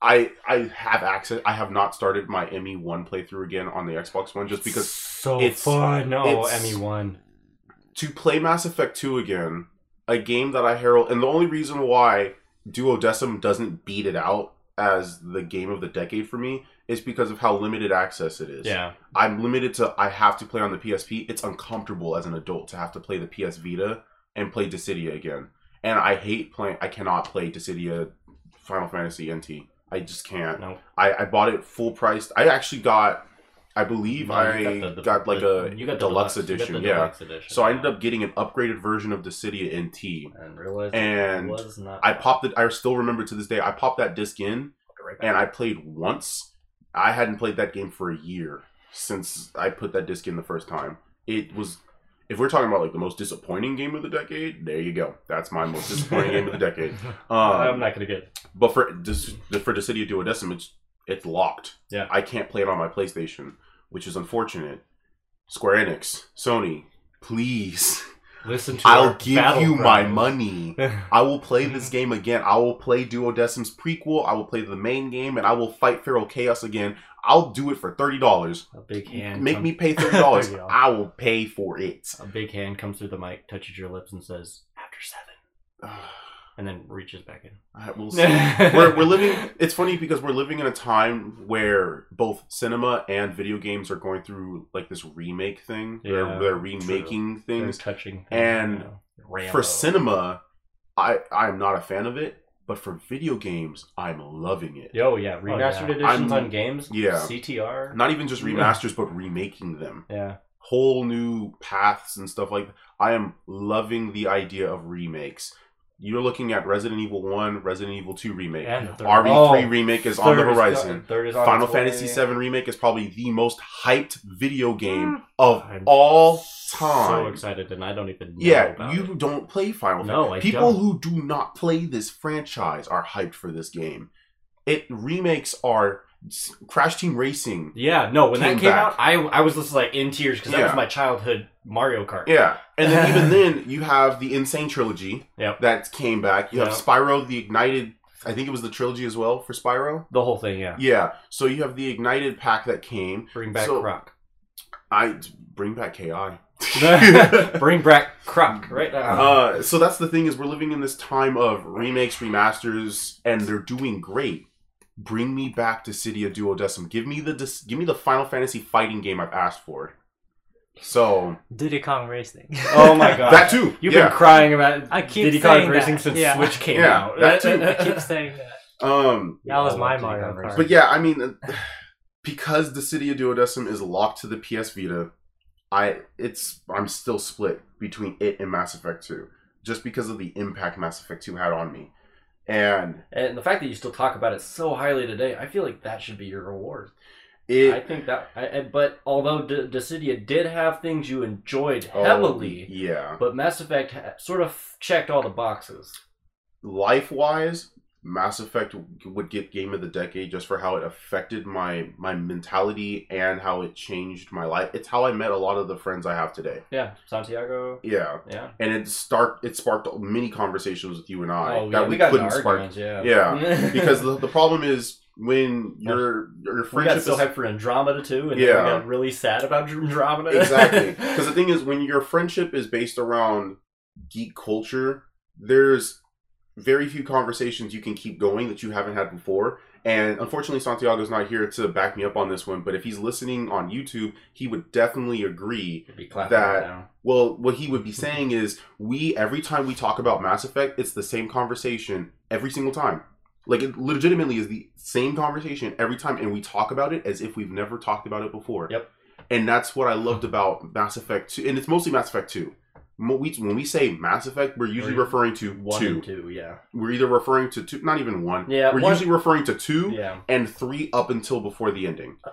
I I have access. I have not started my ME one playthrough again on the Xbox One just because so it's- fun. No, it's- Emmy one. To play Mass Effect 2 again, a game that I herald, and the only reason why Duodecim doesn't beat it out as the game of the decade for me is because of how limited access it is. Yeah. I'm limited to I have to play on the PSP. It's uncomfortable as an adult to have to play the PS Vita and play Dissidia again. And I hate playing I cannot play Dissidia Final Fantasy NT. I just can't. No. I, I bought it full priced. I actually got I believe No, I you the- the- got like the- a you got the deluxe, you got the edition. yeah. deluxe edition. So I ended up getting an upgraded version of Dissidia NT. and realized and not. I popped it. I still remember to this day. I popped that disc in, and I played once. I hadn't played that game for a year since I put that disc in the first time. It was, if we're talking about like the most disappointing game of the decade, there you go. That's my most disappointing game of the decade. I'm Um, not gonna get. but for for Dissidia Duodecim, it's it's locked. Yeah. I can't play it on my PlayStation, which is unfortunate. Square Enix, Sony, please, Listen to. I'll give you my money. I will play this game again. I will play Duodecim's prequel. I will play the main game, and I will fight Feral Chaos again. I'll do it for thirty dollars. A big hand. Make come- me pay thirty dollars. There you go. I will pay for it. A big hand comes through the mic, touches your lips, and says, "After seven. and then reaches back in. We'll see. we're, we're living. It's funny because we're living in a time where both cinema and video games are going through like this remake thing. Yeah, they're, they're remaking They're things. touching. And you know, For cinema, I I'm not a fan of it, but for video games, I'm loving it. Oh yeah, remastered yeah. editions I'm- on games. yeah. CTR. Not even just Yeah. remasters, but remaking them. yeah, Whole new paths and stuff like. I am loving the idea of remakes. You're looking at Resident Evil One, Resident Evil Two remake. And the third RE3 Oh, remake is on the Third is- horizon. Is on Final its Fantasy way. VII remake is probably the most hyped video hmm. game of all time. I'm all So excited, and I don't even know yeah, about you it. don't play Final No, Fantasy. I People don't. who do not play this franchise are hyped for this game. It remakes are Crash Team Racing. Yeah, no, when Came that came back. out, I I was just like in tears because that Yeah. was my childhood Mario Kart. Yeah, and then even then you have the N. Sane trilogy Yep. that came back. You have Yep. Spyro the Ignited. I think it was the trilogy as well for Spyro. The whole thing, yeah. Yeah, so you have the Ignited pack that came. Bring back So- Croc. I bring back KI. Bring back Croc right now. Uh, so that's the thing is we're living in this time of remakes, remasters, and they're doing great. Bring me back to Dissidia Duodecim. Give me the dis- give me the Final Fantasy fighting game I've asked for. So Diddy Kong Racing. oh my god. that too. You've yeah. been crying about I keep Diddy Kong saying Racing that, since yeah. Switch came Yeah, out. that too. I keep saying that. um, That was my love Mario Kart. But yeah, I mean, because the Dissidia Duodecim is locked to the PS Vita, I it's I'm still split between it and Mass Effect Two, just because of the impact Mass Effect Two had on me, and And the fact that you still talk about it so highly today, I feel like that should be your reward. It. I think that. I, but although D- Dissidia did have things you enjoyed oh, heavily, yeah. but Mass Effect ha- sort of checked all the boxes. life wise, Mass Effect would get game of the decade just for how it affected my my mentality and how it changed my life. It's how I met a lot of the friends I have today. Yeah, Santiago. Yeah, Yeah. and it start it sparked many conversations with you and I oh that yeah, we, we, couldn't spark. Yeah. Yeah, because the, the problem is when your your we got so is hyped for Andromeda too, and Yeah. then we got really sad about Andromeda. exactly. Because the thing is when your friendship is based around geek culture there's very few conversations you can keep going that you haven't had before. And unfortunately santiago's not here to back me up on this one but if he's listening on youtube he would definitely agree That- right well what he would be saying is we every time we talk about mass effect it's the same conversation every single time like it legitimately is the same conversation every time and we talk about it as if we've never talked about it before. Yep. and that's what i loved about mass effect 2 and it's mostly mass effect 2 Mo- we- when we say mass effect we're usually Or referring to One two and two, yeah, we're either referring to two not even one. Yeah, we're one- usually referring to two yeah. and three up until before the ending oh,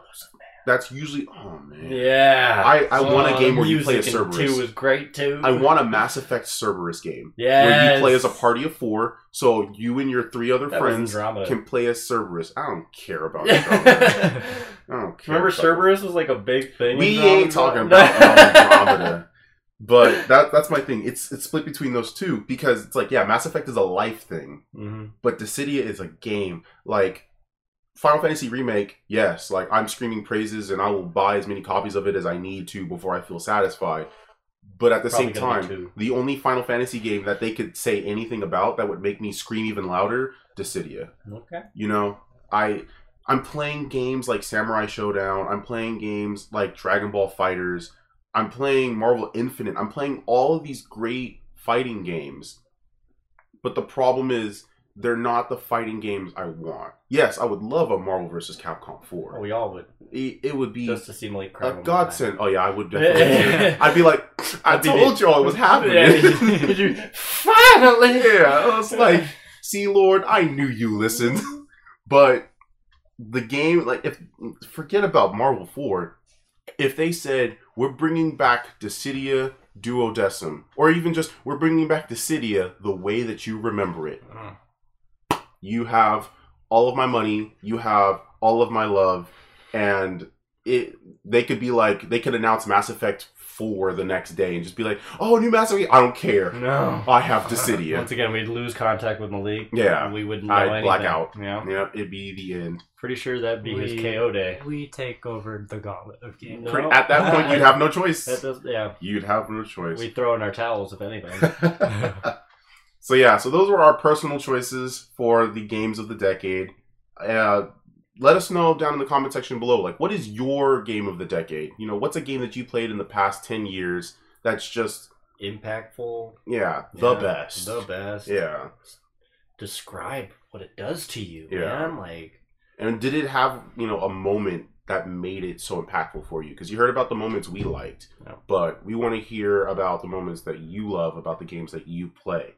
that's usually oh man Yeah. I- I want a Oh, game where you play as in Cerberus. Two was great too. i want a mass effect cerberus game Yeah. where you play as a party of four, so you and your three other That friends can play as Cerberus. I don't care about Andromeda. I don't care. Remember Cerberus was like a big thing. We in ain't talking about Andromeda. But that that's my thing. It's it's split between those two because it's like yeah, Mass Effect is a life thing, hmm but Dissidia is a game. Like Final Fantasy remake, yes, like I'm screaming praises and I will buy as many copies of it as I need to before I feel satisfied. But at the Probably same time, the only Final Fantasy game that they could say anything about that would make me scream even louder, Dissidia. Okay. You know, I I'm playing games like Samurai Shodown. I'm playing games like Dragon Ball FighterZ. I'm playing Marvel Infinite. I'm playing all of these great fighting games. But the problem is they're not the fighting games I want. Yes, I would love a Marvel vs. Capcom 4. Well, we all would It, it would be just to see Malik a godsend. Oh yeah, I would definitely. I'd be like, I That'd told y'all it was happening. Yeah. Finally. yeah, I was like, see, Lord, I knew you listened. But the game, like, if forget about Marvel Four, if they said we're bringing back Dissidia Duodecim, or even just we're bringing back Dissidia the way that you remember it. Mm. You have all of my money, you have all of my love, and it. They could be like they could announce Mass Effect four the next day and just be like, "Oh, new Mass Effect! I don't care. No. I have Dissidia." Once again, we'd lose contact with Malik. Yeah. We wouldn't know I'd anything. black out. Yeah. yeah, it'd be the end. Pretty sure that'd be his KO day. We take over the gauntlet of games. No. Pre- At that point, you'd have no choice. That does, yeah. You'd have no choice. We'd throw in our towels if anything. so yeah, so those were our personal choices for the games of the decade. Uh, let us know down in the comment section below, like what is your game of the decade? You know, what's a game that you played in the past ten years that's just Impactful. yeah the Yeah, best. The best. Yeah, Describe what it does to you, Yeah. man. Like, and did it have you know a moment that made it so impactful for you? Because you heard about the moments we liked, Yeah. but we want to hear about the moments that you love about the games that you play.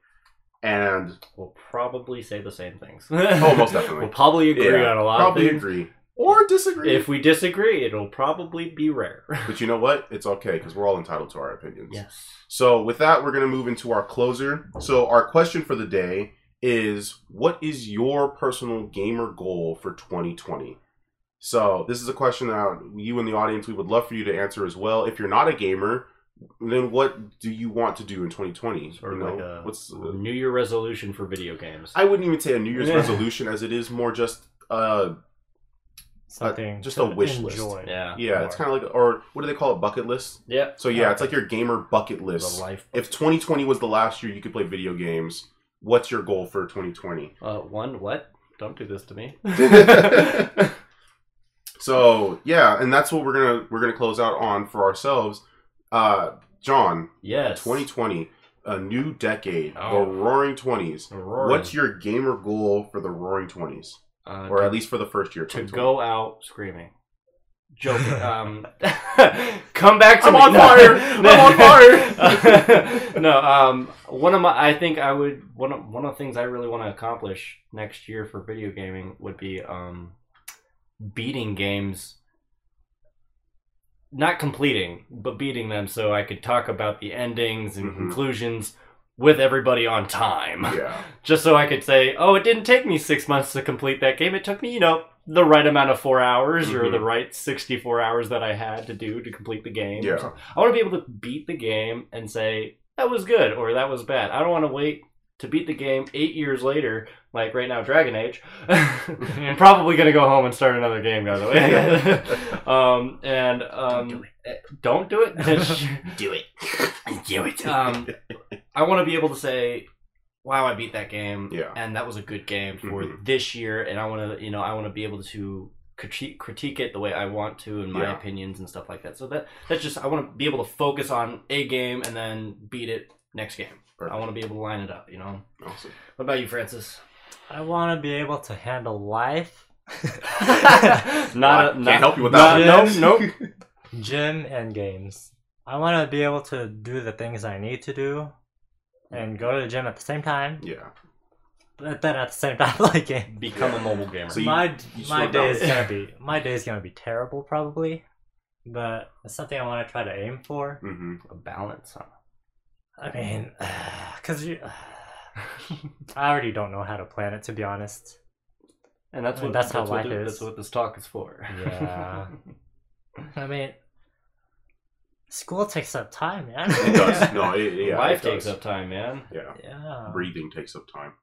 And we'll probably say the same things. Oh, most definitely. we'll probably agree yeah, on a lot probably of things. agree or disagree. If we disagree, it'll probably be rare. But you know what? It's okay because we're all entitled to our opinions. yes. So with that, we're gonna move into our closer. So our question for the day is: What is your personal gamer goal for 2020? So this is a question that you in the audience we would love for you to answer as well. If you're not a gamer, then what do you want to do in 2020? Sort of You know, like a what's New Year resolution for video games. I wouldn't even say a New Year's resolution as it is more just uh Something just a wish list. enjoy. yeah. yeah, it's kind of like or what do they call it bucket list? Yeah. So yeah, it's like your gamer bucket the list. life. if 2020 was the last year you could play video games, what's your goal for 2020? Uh, one, what? Don't do this to me. So yeah, and that's what we're gonna we're gonna close out on for ourselves. Uh, Jon, yes. 2020, a new decade, Oh. the Roaring Twenties. Roaring. What's your gamer goal for the Roaring Twenties, Uh, or to- at least for the first year? to go out screaming. Joking. Um, come back to I'm me. on No. fire! I'm on fire. no. Um, one of my, I think I would one of one of the things I really want to accomplish next year for video gaming would be um, beating games. Not completing, but beating them, so I could talk about the endings and Mhm. conclusions with everybody on time Yeah, just so I could say, oh, it didn't take me six months to complete that game. It took me, you know, the right amount of four hours or Mhm. the right 64 hours that I had to do to complete the game. Yeah. I want to be able to beat the game and say, that was good or that was bad. I don't want to wait to beat the game eight years later, like right now, Dragon Age. I'm probably going to go home and start another game, by the way. um, and um, Don't do eh, don't do it. do it. do it. Um, I want to be able to say, "Wow, I beat that game, Yeah. and that was a good game for Mhm. this year." And I want to, you know, I want to be able to critique critique it the way I want to, in my Yeah. opinions and stuff like that. So that that's just I want to be able to focus on a game and then beat it next game. I want to be able to line it up. You know. Awesome. What about you, Francis? I want to be able to handle life, not a, Can't not, help you with not- that one. No, no. gym, and games. I want to be able to do the things I need to do, and go to the gym at the same time. Yeah. But then at the same time, like game. Become Yeah. a mobile gamer. So you- my you my slow day is gonna be my day is gonna be terrible probably, but it's something I want to try to aim for. hmm a balance. Huh? I mean, cause you, I already don't know how to plan it to be honest. And that's I mean, what that's how what life the- is. That's what this talk is for. Yeah. I mean, school takes up time, man. It does. No, it, yeah. Life it takes does. up time, man. Yeah. Yeah. Breathing takes up time.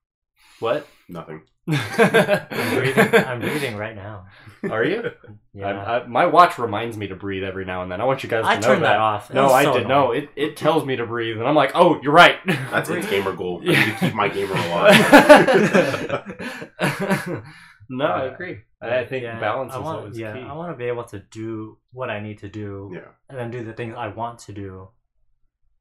What? Nothing. I'm breathing. I'm breathing right now. Are you? Yeah. I, I, my watch reminds me to breathe every now and then. I want you guys to I know turned that. that off. It No, was I so did. No, annoying. it, it tells me to breathe, and I'm like, oh, you're right. That's its gamer goal. I need to keep my gamer alive. no, I agree. I think Yeah, balance I is want, always yeah, key. I want to be able to do what I need to do, yeah. and then do the things I want to do.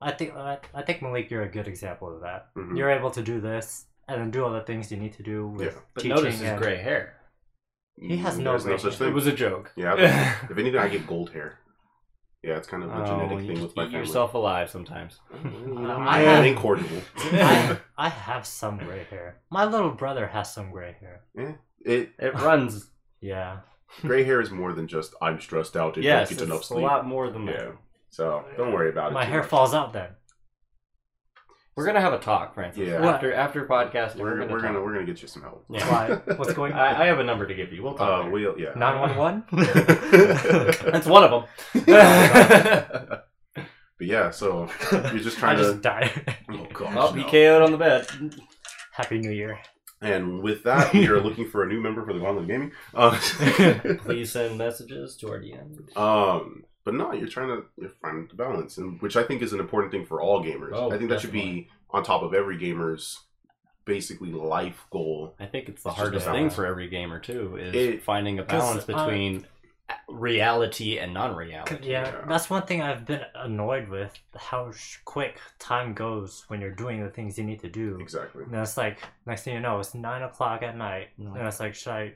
I think I, I think Malik, you're a good example of that. Mhm. You're able to do this and then do all the things you need to do with Yeah. But teaching. notice his and, gray hair. He has mm, no There's gray such hair. It was a joke. Yeah. if anything, I get gold hair. Yeah, it's kind of a Oh, genetic you thing with my eat family. yourself alive sometimes. You uh, I it have- ain't cordial. I, I have some gray hair. My little brother has some gray hair. It It runs. Yeah. gray hair is more than just I'm stressed out and yes, don't it's get enough a sleep. lot more than that. Yeah. So don't worry about it. My too hair much. falls out then. We're gonna have a talk, Francis. Yeah. After after podcast, We're, we're, gonna we're gonna we're gonna get you some help. Yeah. Why? What's going on? I, I have a number to give you. We'll talk. Uh, later. we'll yeah. 911? That's one of them. But yeah, so you're just I trying just to. died. Oh gosh. oh, he no. KO'd on the bed. Happy New Year. And with that, we are looking for a new member for the Gauntlet Gaming. Uh, Please send messages to our DM. um, but no, you're trying to you're find the balance, and which I think is an important thing for all gamers. Oh, I think that should be on top of every gamer's basically life goal. I think it's the It's hardest thing for every gamer too is It- finding a balance uh, between reality and non-reality. Yeah, Yeah. that's one thing I've been annoyed with how sh- quick time goes when you're doing the things you need to do. Exactly. And it's like, next thing you know, it's 9 o'clock at night. Mm. And it's like, should I,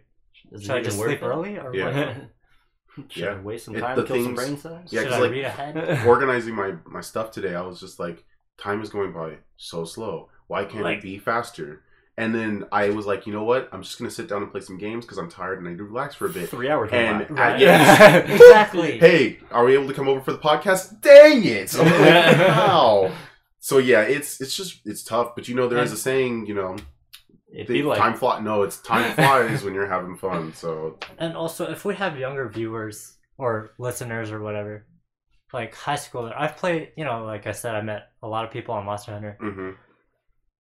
Is should I just sleep it? early? Or Yeah. what? Should Yeah. I waste some It- time, the kill some brain cells? Yeah, should 'cause, I like, read ahead? Organizing my my stuff today, I was just like, time is going by so slow. Why can't Like- it be faster? And then I was like, you know what? I'm just gonna sit down and play some games because I'm tired and I need to relax for a bit. Three hours. And went by. Right. yeah. exactly. hey, are we able to come over for the podcast? Dang it! I'm like, wow. So yeah, it's it's just it's tough, but you know there is a saying, you know, It'd the like time fly. No, it's time flies when you're having fun. So And also, if we have younger viewers or listeners or whatever, like high schooler, I've played, you know, like I said, I met a lot of people on Monster Hunter. mhm.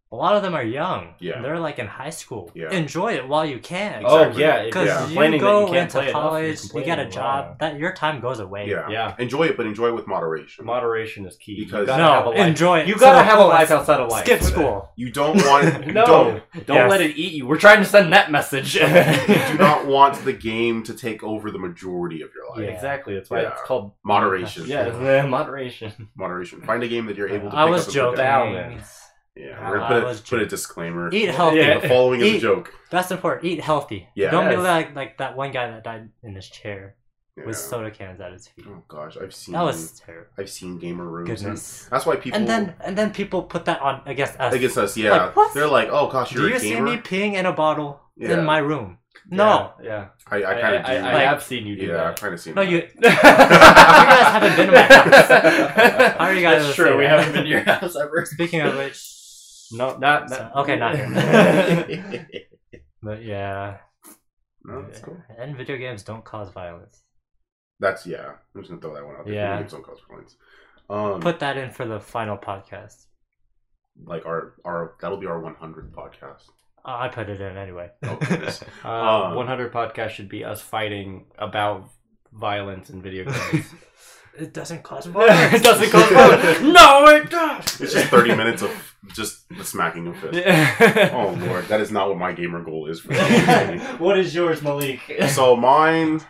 A lot of them are young. Yeah. They're like in high school. Yeah. Enjoy it while you can. oh yeah, Because you're Yeah. you complaining go you can't into play enough, you're college, you get a job, Wow. that your time goes away. yeah, Yeah. Enjoy it, but enjoy it with moderation. Moderation is key. Because- you gotta No, have a life. enjoy it. You gotta the have a life outside of life. Skip school. you don't want. You no, don't. don't, Yes. let it eat you. We're trying to send that message. You do not want the game to take over the majority of your life. Yeah. Exactly. That's why Yeah. it's called Moderation. Yeah, it's, moderation. Moderation. Find a game that you're able to. I pick was up and joking. Balance. Yeah, we're I gonna put, was a, put a disclaimer. Eat healthy. Yeah. The following is a joke. That's important. Eat healthy. Yeah. Don't be Yes. like like that one guy that died in his chair Yeah. with soda cans at his feet. Oh gosh, I've seen. That was terrible. I've seen gamer rooms. and Goodness. That's why people. And then and then people put that on against us. against us, yeah, Like, what? they're like, "Oh gosh, Do you're you a see gamer." me peeing in a bottle Yeah. in my room? No. Yeah. I, I I, kind of I, do. I, Like- have seen you do yeah, I've kind of seen. No, that. you you guys haven't been to my house. How are you guys That's gonna true. We that? haven't been to your house ever. Speaking of which No, not, not okay, not here. but yeah. no, that's cool. And video games don't cause violence. That's yeah. I'm just gonna throw that one out there. Yeah. Yeah, games don't cause violence. Um, Put that in for the final podcast. like our our that'll be our 100th podcast. Uh, I put it in anyway. Oh goodness. Uh, Um, 100 podcast should be us fighting about violence in video games. it doesn't cause more. it doesn't cause violence. No, it does. it's just 30 minutes of just the smacking of fists. Yeah. Oh lord, that is not what my gamer goal is for what is yours, Malik? so mine,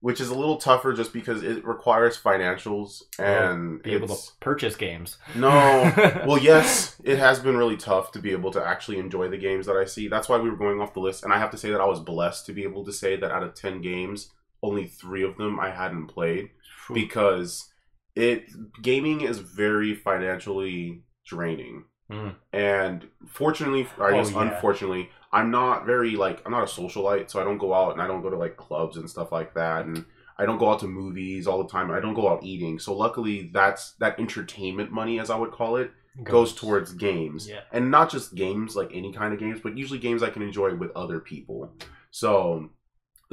which is a little tougher, just because it requires financials and be able to it's- purchase games. No. well, yes, it has been really tough to be able to actually enjoy the games that I see. That's why we were going off the list, and I have to say that I was blessed to be able to say that out of ten games, only three of them I hadn't played because it gaming is very financially draining. Mm. And fortunately, or I Oh, guess yeah. unfortunately, I'm not very like I'm not a socialite, so I don't go out and I don't go to like clubs and stuff like that, and I don't go out to movies all the time. I don't go out eating. So luckily, that's that entertainment money, as I would call it, goes towards games, Yeah. and not just games like any kind of games, but usually games I can enjoy with other people. So.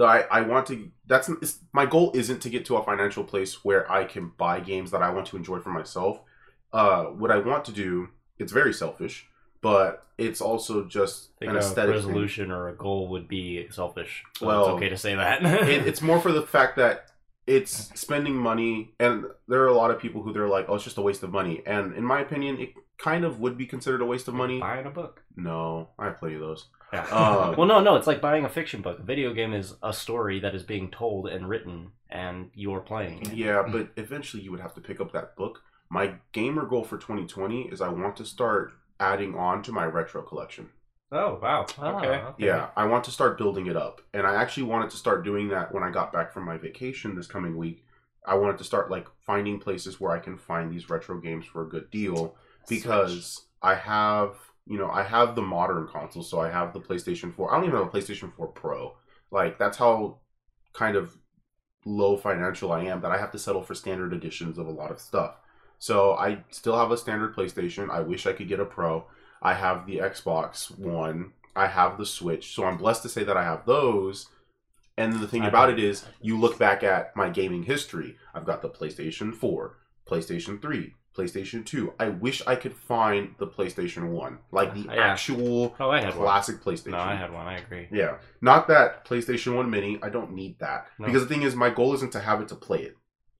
I, I want to that's my goal isn't to get to a financial place where I can buy games that I want to enjoy for myself. Uh, what I want to do, it's very selfish, but it's also just think an a aesthetic thing. resolution or a goal would be selfish. So Well, it's okay to say that. it, it's more for the fact that it's spending money and there are a lot of people who they're like oh it's just a waste of money and in my opinion it kind of would be considered a waste of money buying a book. no i have plenty of those Yeah. Uh, well, no, no. It's like buying a fiction book. A video game is a story that is being told and written, and you're playing. yeah but eventually you would have to pick up that book my gamer goal for 2020 is i want to start adding on to my retro collection Oh wow. Oh, Okay. Yeah, I want to start building it up. And I actually wanted to start doing that when I got back from my vacation this coming week. I wanted to start like finding places where I can find these retro games for a good deal because I have, you know, I have the modern console, so I have the PlayStation 4. I don't even have a PlayStation 4 Pro. Like that's how kind of low financial I am that I have to settle for standard editions of a lot of stuff. So I still have a standard PlayStation. I wish I could get a Pro. I have the Xbox One. I have the Switch. So I'm blessed to say that I have those. And the thing about it is, you look back at my gaming history. I've got the PlayStation 4, PlayStation 3, PlayStation 2. I wish I could find the PlayStation 1, like the Yeah. actual Oh, I had one. classic PlayStation. No, I had one. I agree. Yeah, not that PlayStation One Mini. I don't need that No. because the thing is, my goal isn't to have it to play it,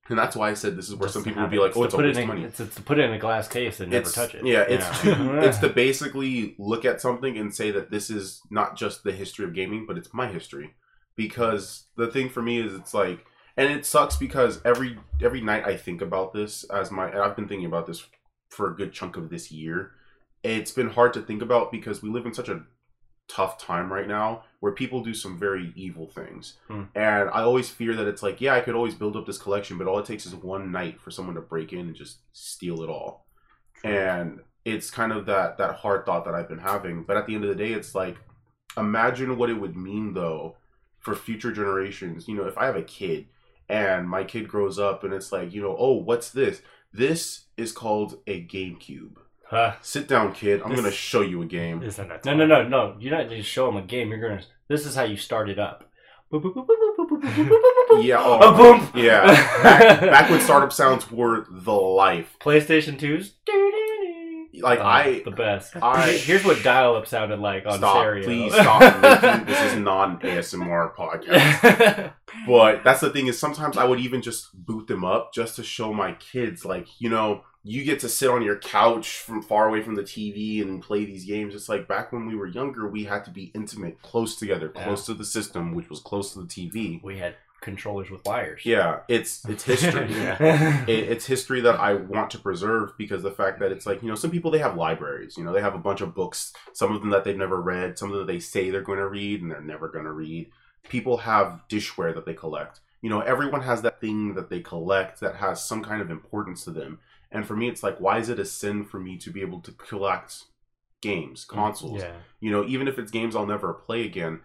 and that's why I said this is where Just some people would be like, It's "Oh, to it's a put it waste of in, money." It's, it's to put it in a glass case and never touch it. Yeah, it's Yeah. to it's to basically look at something and say that this is not just the history of gaming, but it's my history. Because the thing for me is, it's like, and it sucks because every every night I think about this as my, and I've been thinking about this for a good chunk of this year. It's been hard to think about because we live in such a tough time right now where people do some very evil things. Hmm. And I always fear that it's like, yeah, I could always build up this collection, but all it takes is one night for someone to break in and just steal it all. And it's kind of that that hard thought that I've been having. But at the end of the day, it's like, imagine what it would mean though for future generations. You know, if I have a kid and my kid grows up and it's like you know oh what's this this is called a gamecube huh. sit down kid i'm gonna show you a game no no no no you're not gonna show him a game you're gonna this is how you start it up yeah, oh, oh boom. yeah. Back, when startup sounds were the life. PlayStation 2s. Like oh, I, the best. I, Here's what dial-up sounded like on stop, stereo. Please stop. this is non ASMR podcast. But that's the thing is sometimes I would even just boot them up just to show my kids, like, you know, you get to sit on your couch from far away from the TV and play these games. It's like back when we were younger, we had to be intimate, close together, Yeah. close to the system, which was close to the TV. we had controllers with wires. Yeah, it's it's history. yeah. it, it's history that I want to preserve because the fact that it's like you know some people they have libraries you know they have a bunch of books some of them that they've never read some of them they say they're going to read and they're never going to read people have dishware that they collect. You know everyone has that thing that they collect that has some kind of importance to them. And for me it's like why is it a sin for me to be able to collect games mm, consoles? Yeah. you know even if it's games i'll never play again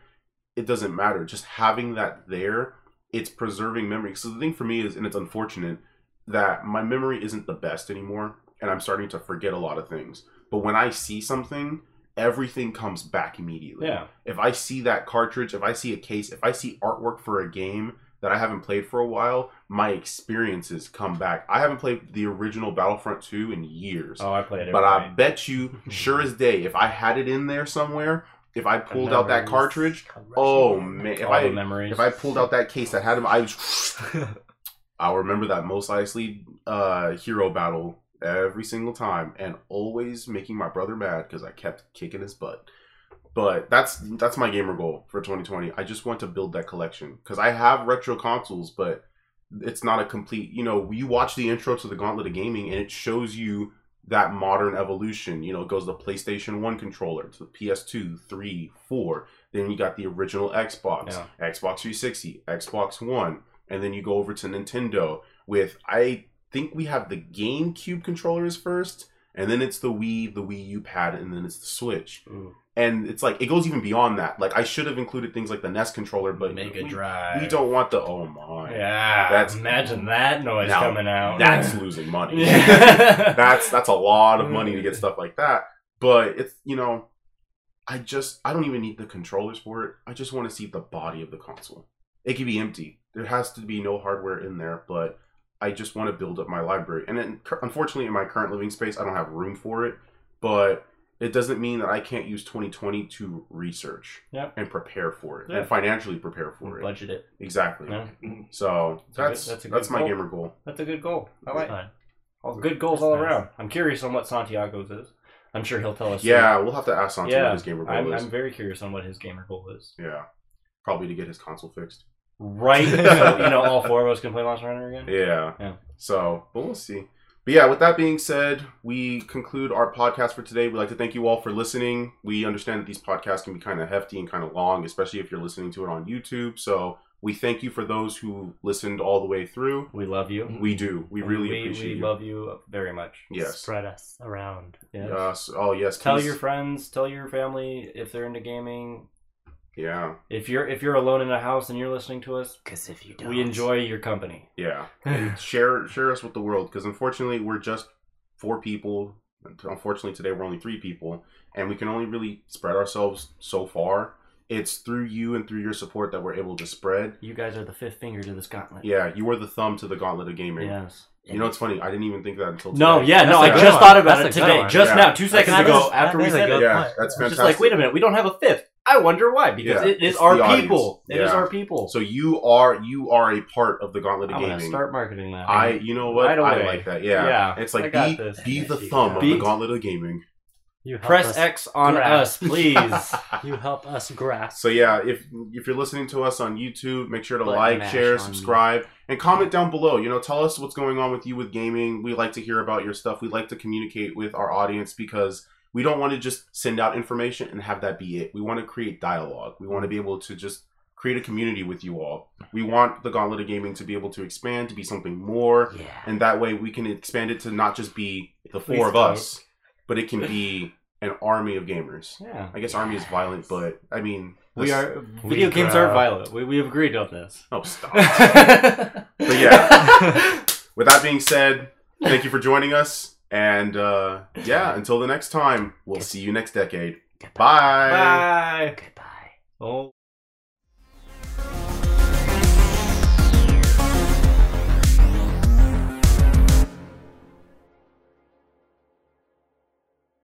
it doesn't matter. Just having that there it's preserving memory. So the thing for me is and it's unfortunate that my memory isn't the best anymore and i'm starting to forget a lot of things. But when i see something everything comes back immediately yeah. if i see that cartridge if i see a case if i see artwork for a game that i haven't played for a while my experiences come back i haven't played the original battlefront 2 in years Oh, I played it. but I bet you, sure as day, if I had it in there somewhere, if I pulled out that cartridge, oh man, if all I memories. if I pulled out that case that had him, I I'll remember that most likely uh, hero battle every single time, and always making my brother mad because I kept kicking his butt. But that's that's my gamer goal for 2020. I just want to build that collection because I have retro consoles, but it's not a complete. You know, you watch the intro to the Gauntlet of Gaming, and it shows you that modern evolution. You know, it goes the PlayStation 1 controller to the PS2, 3, 4. Then you got the original Xbox, Yeah. Xbox 360, Xbox One, and then you go over to Nintendo with I think we have the GameCube controllers first, and then it's the Wii, the Wii U pad, and then it's the Switch. Ooh, And it's like it goes even beyond that. Like I should have included things like the NES controller, but Mega we, Drive. we don't want the oh my. Yeah. That's- imagine that noise Now, coming out. That's losing money. That's that's a lot of money to get stuff like that. But it's you know, I just I don't even need the controllers for it. I just want to see the body of the console. It can be empty. There has to be no hardware in there, but I just want to build up my library. And then, unfortunately, in my current living space, I don't have room for it. But it doesn't mean that I can't use 2020 to research Yeah. and prepare for it Yeah. and financially prepare for it. Budget it. Exactly. Yeah. So That's a good- that's that's a that's, my goal. gamer goal. That's a good goal. I like Fine. all good goals all nice. around. I'm curious on what Santiago's is. I'm sure he'll tell us. Yeah, we'll have to ask Santiago Yeah, what his gamer goal I'm, is. I'm very curious on what his gamer goal is. Yeah, probably to get his console fixed. Right, so you know, all four of us can play Monster Hunter again. Yeah. Yeah. So, but we'll see. But yeah, with that being said, we conclude our podcast for today. We'd like to thank you all for listening. We understand that these podcasts can be kind of hefty and kind of long, especially if you're listening to it on YouTube. So we thank you for those who listened all the way through. We love you. We do. We really we, appreciate we you. love you very much. yes. Spread us around. Yes. Yes. Oh yes. Tell please- your friends, tell your family if they're into gaming. Yeah, If you're if you're alone in a house and you're listening to us, Because if you don't, we enjoy your company. yeah. And share share us with the world because unfortunately we're just four people. Unfortunately today we're only three people, and we can only really spread ourselves so far. It's through you and through your support that we're able to spread. You guys are the fifth finger to this gauntlet. Yeah, you were the thumb to the gauntlet of gaming. Yes. You know, it's funny. I didn't even think that until today. No, yeah, no, That's a I good just one. thought about That's it today, just Yeah. now, two seconds ago, after we said good it. Yeah, that's It's fantastic. just like, wait a minute, we don't have a fifth. I wonder why. Because Yeah, it is our the audience. people. It is Yeah. our people. So you are you are a part of the gauntlet of I'm gaming. start marketing that. I, you know what? Right I away. like that. Yeah, Yeah, it's like be this. be the thumb go. of the gauntlet of gaming. you help Press us, X on grasp. us, please. You help us grasp. So yeah, if if you're listening to us on YouTube, make sure to Button like, share, on subscribe, and comment down below. You know, tell us what's going on with you with gaming. We like to hear about your stuff. We like to communicate with our audience because we don't want to just send out information and have that be it. We want to create dialogue. We want to be able to just create a community with you all. We want the Gauntlet of Gaming to be able to expand to be something more, Yeah. and that way we can expand it to not just be the Please four of don't. us, but it can be an army of gamers. Yeah. I guess army is violent, but I mean We this- are We video games are grow. violent. We, we have agreed on this. Oh, stop. but yeah. With that being said, thank you for joining us. And uh, yeah, until the next time, we'll Good. see you next decade. Goodbye. Bye. Goodbye. Oh.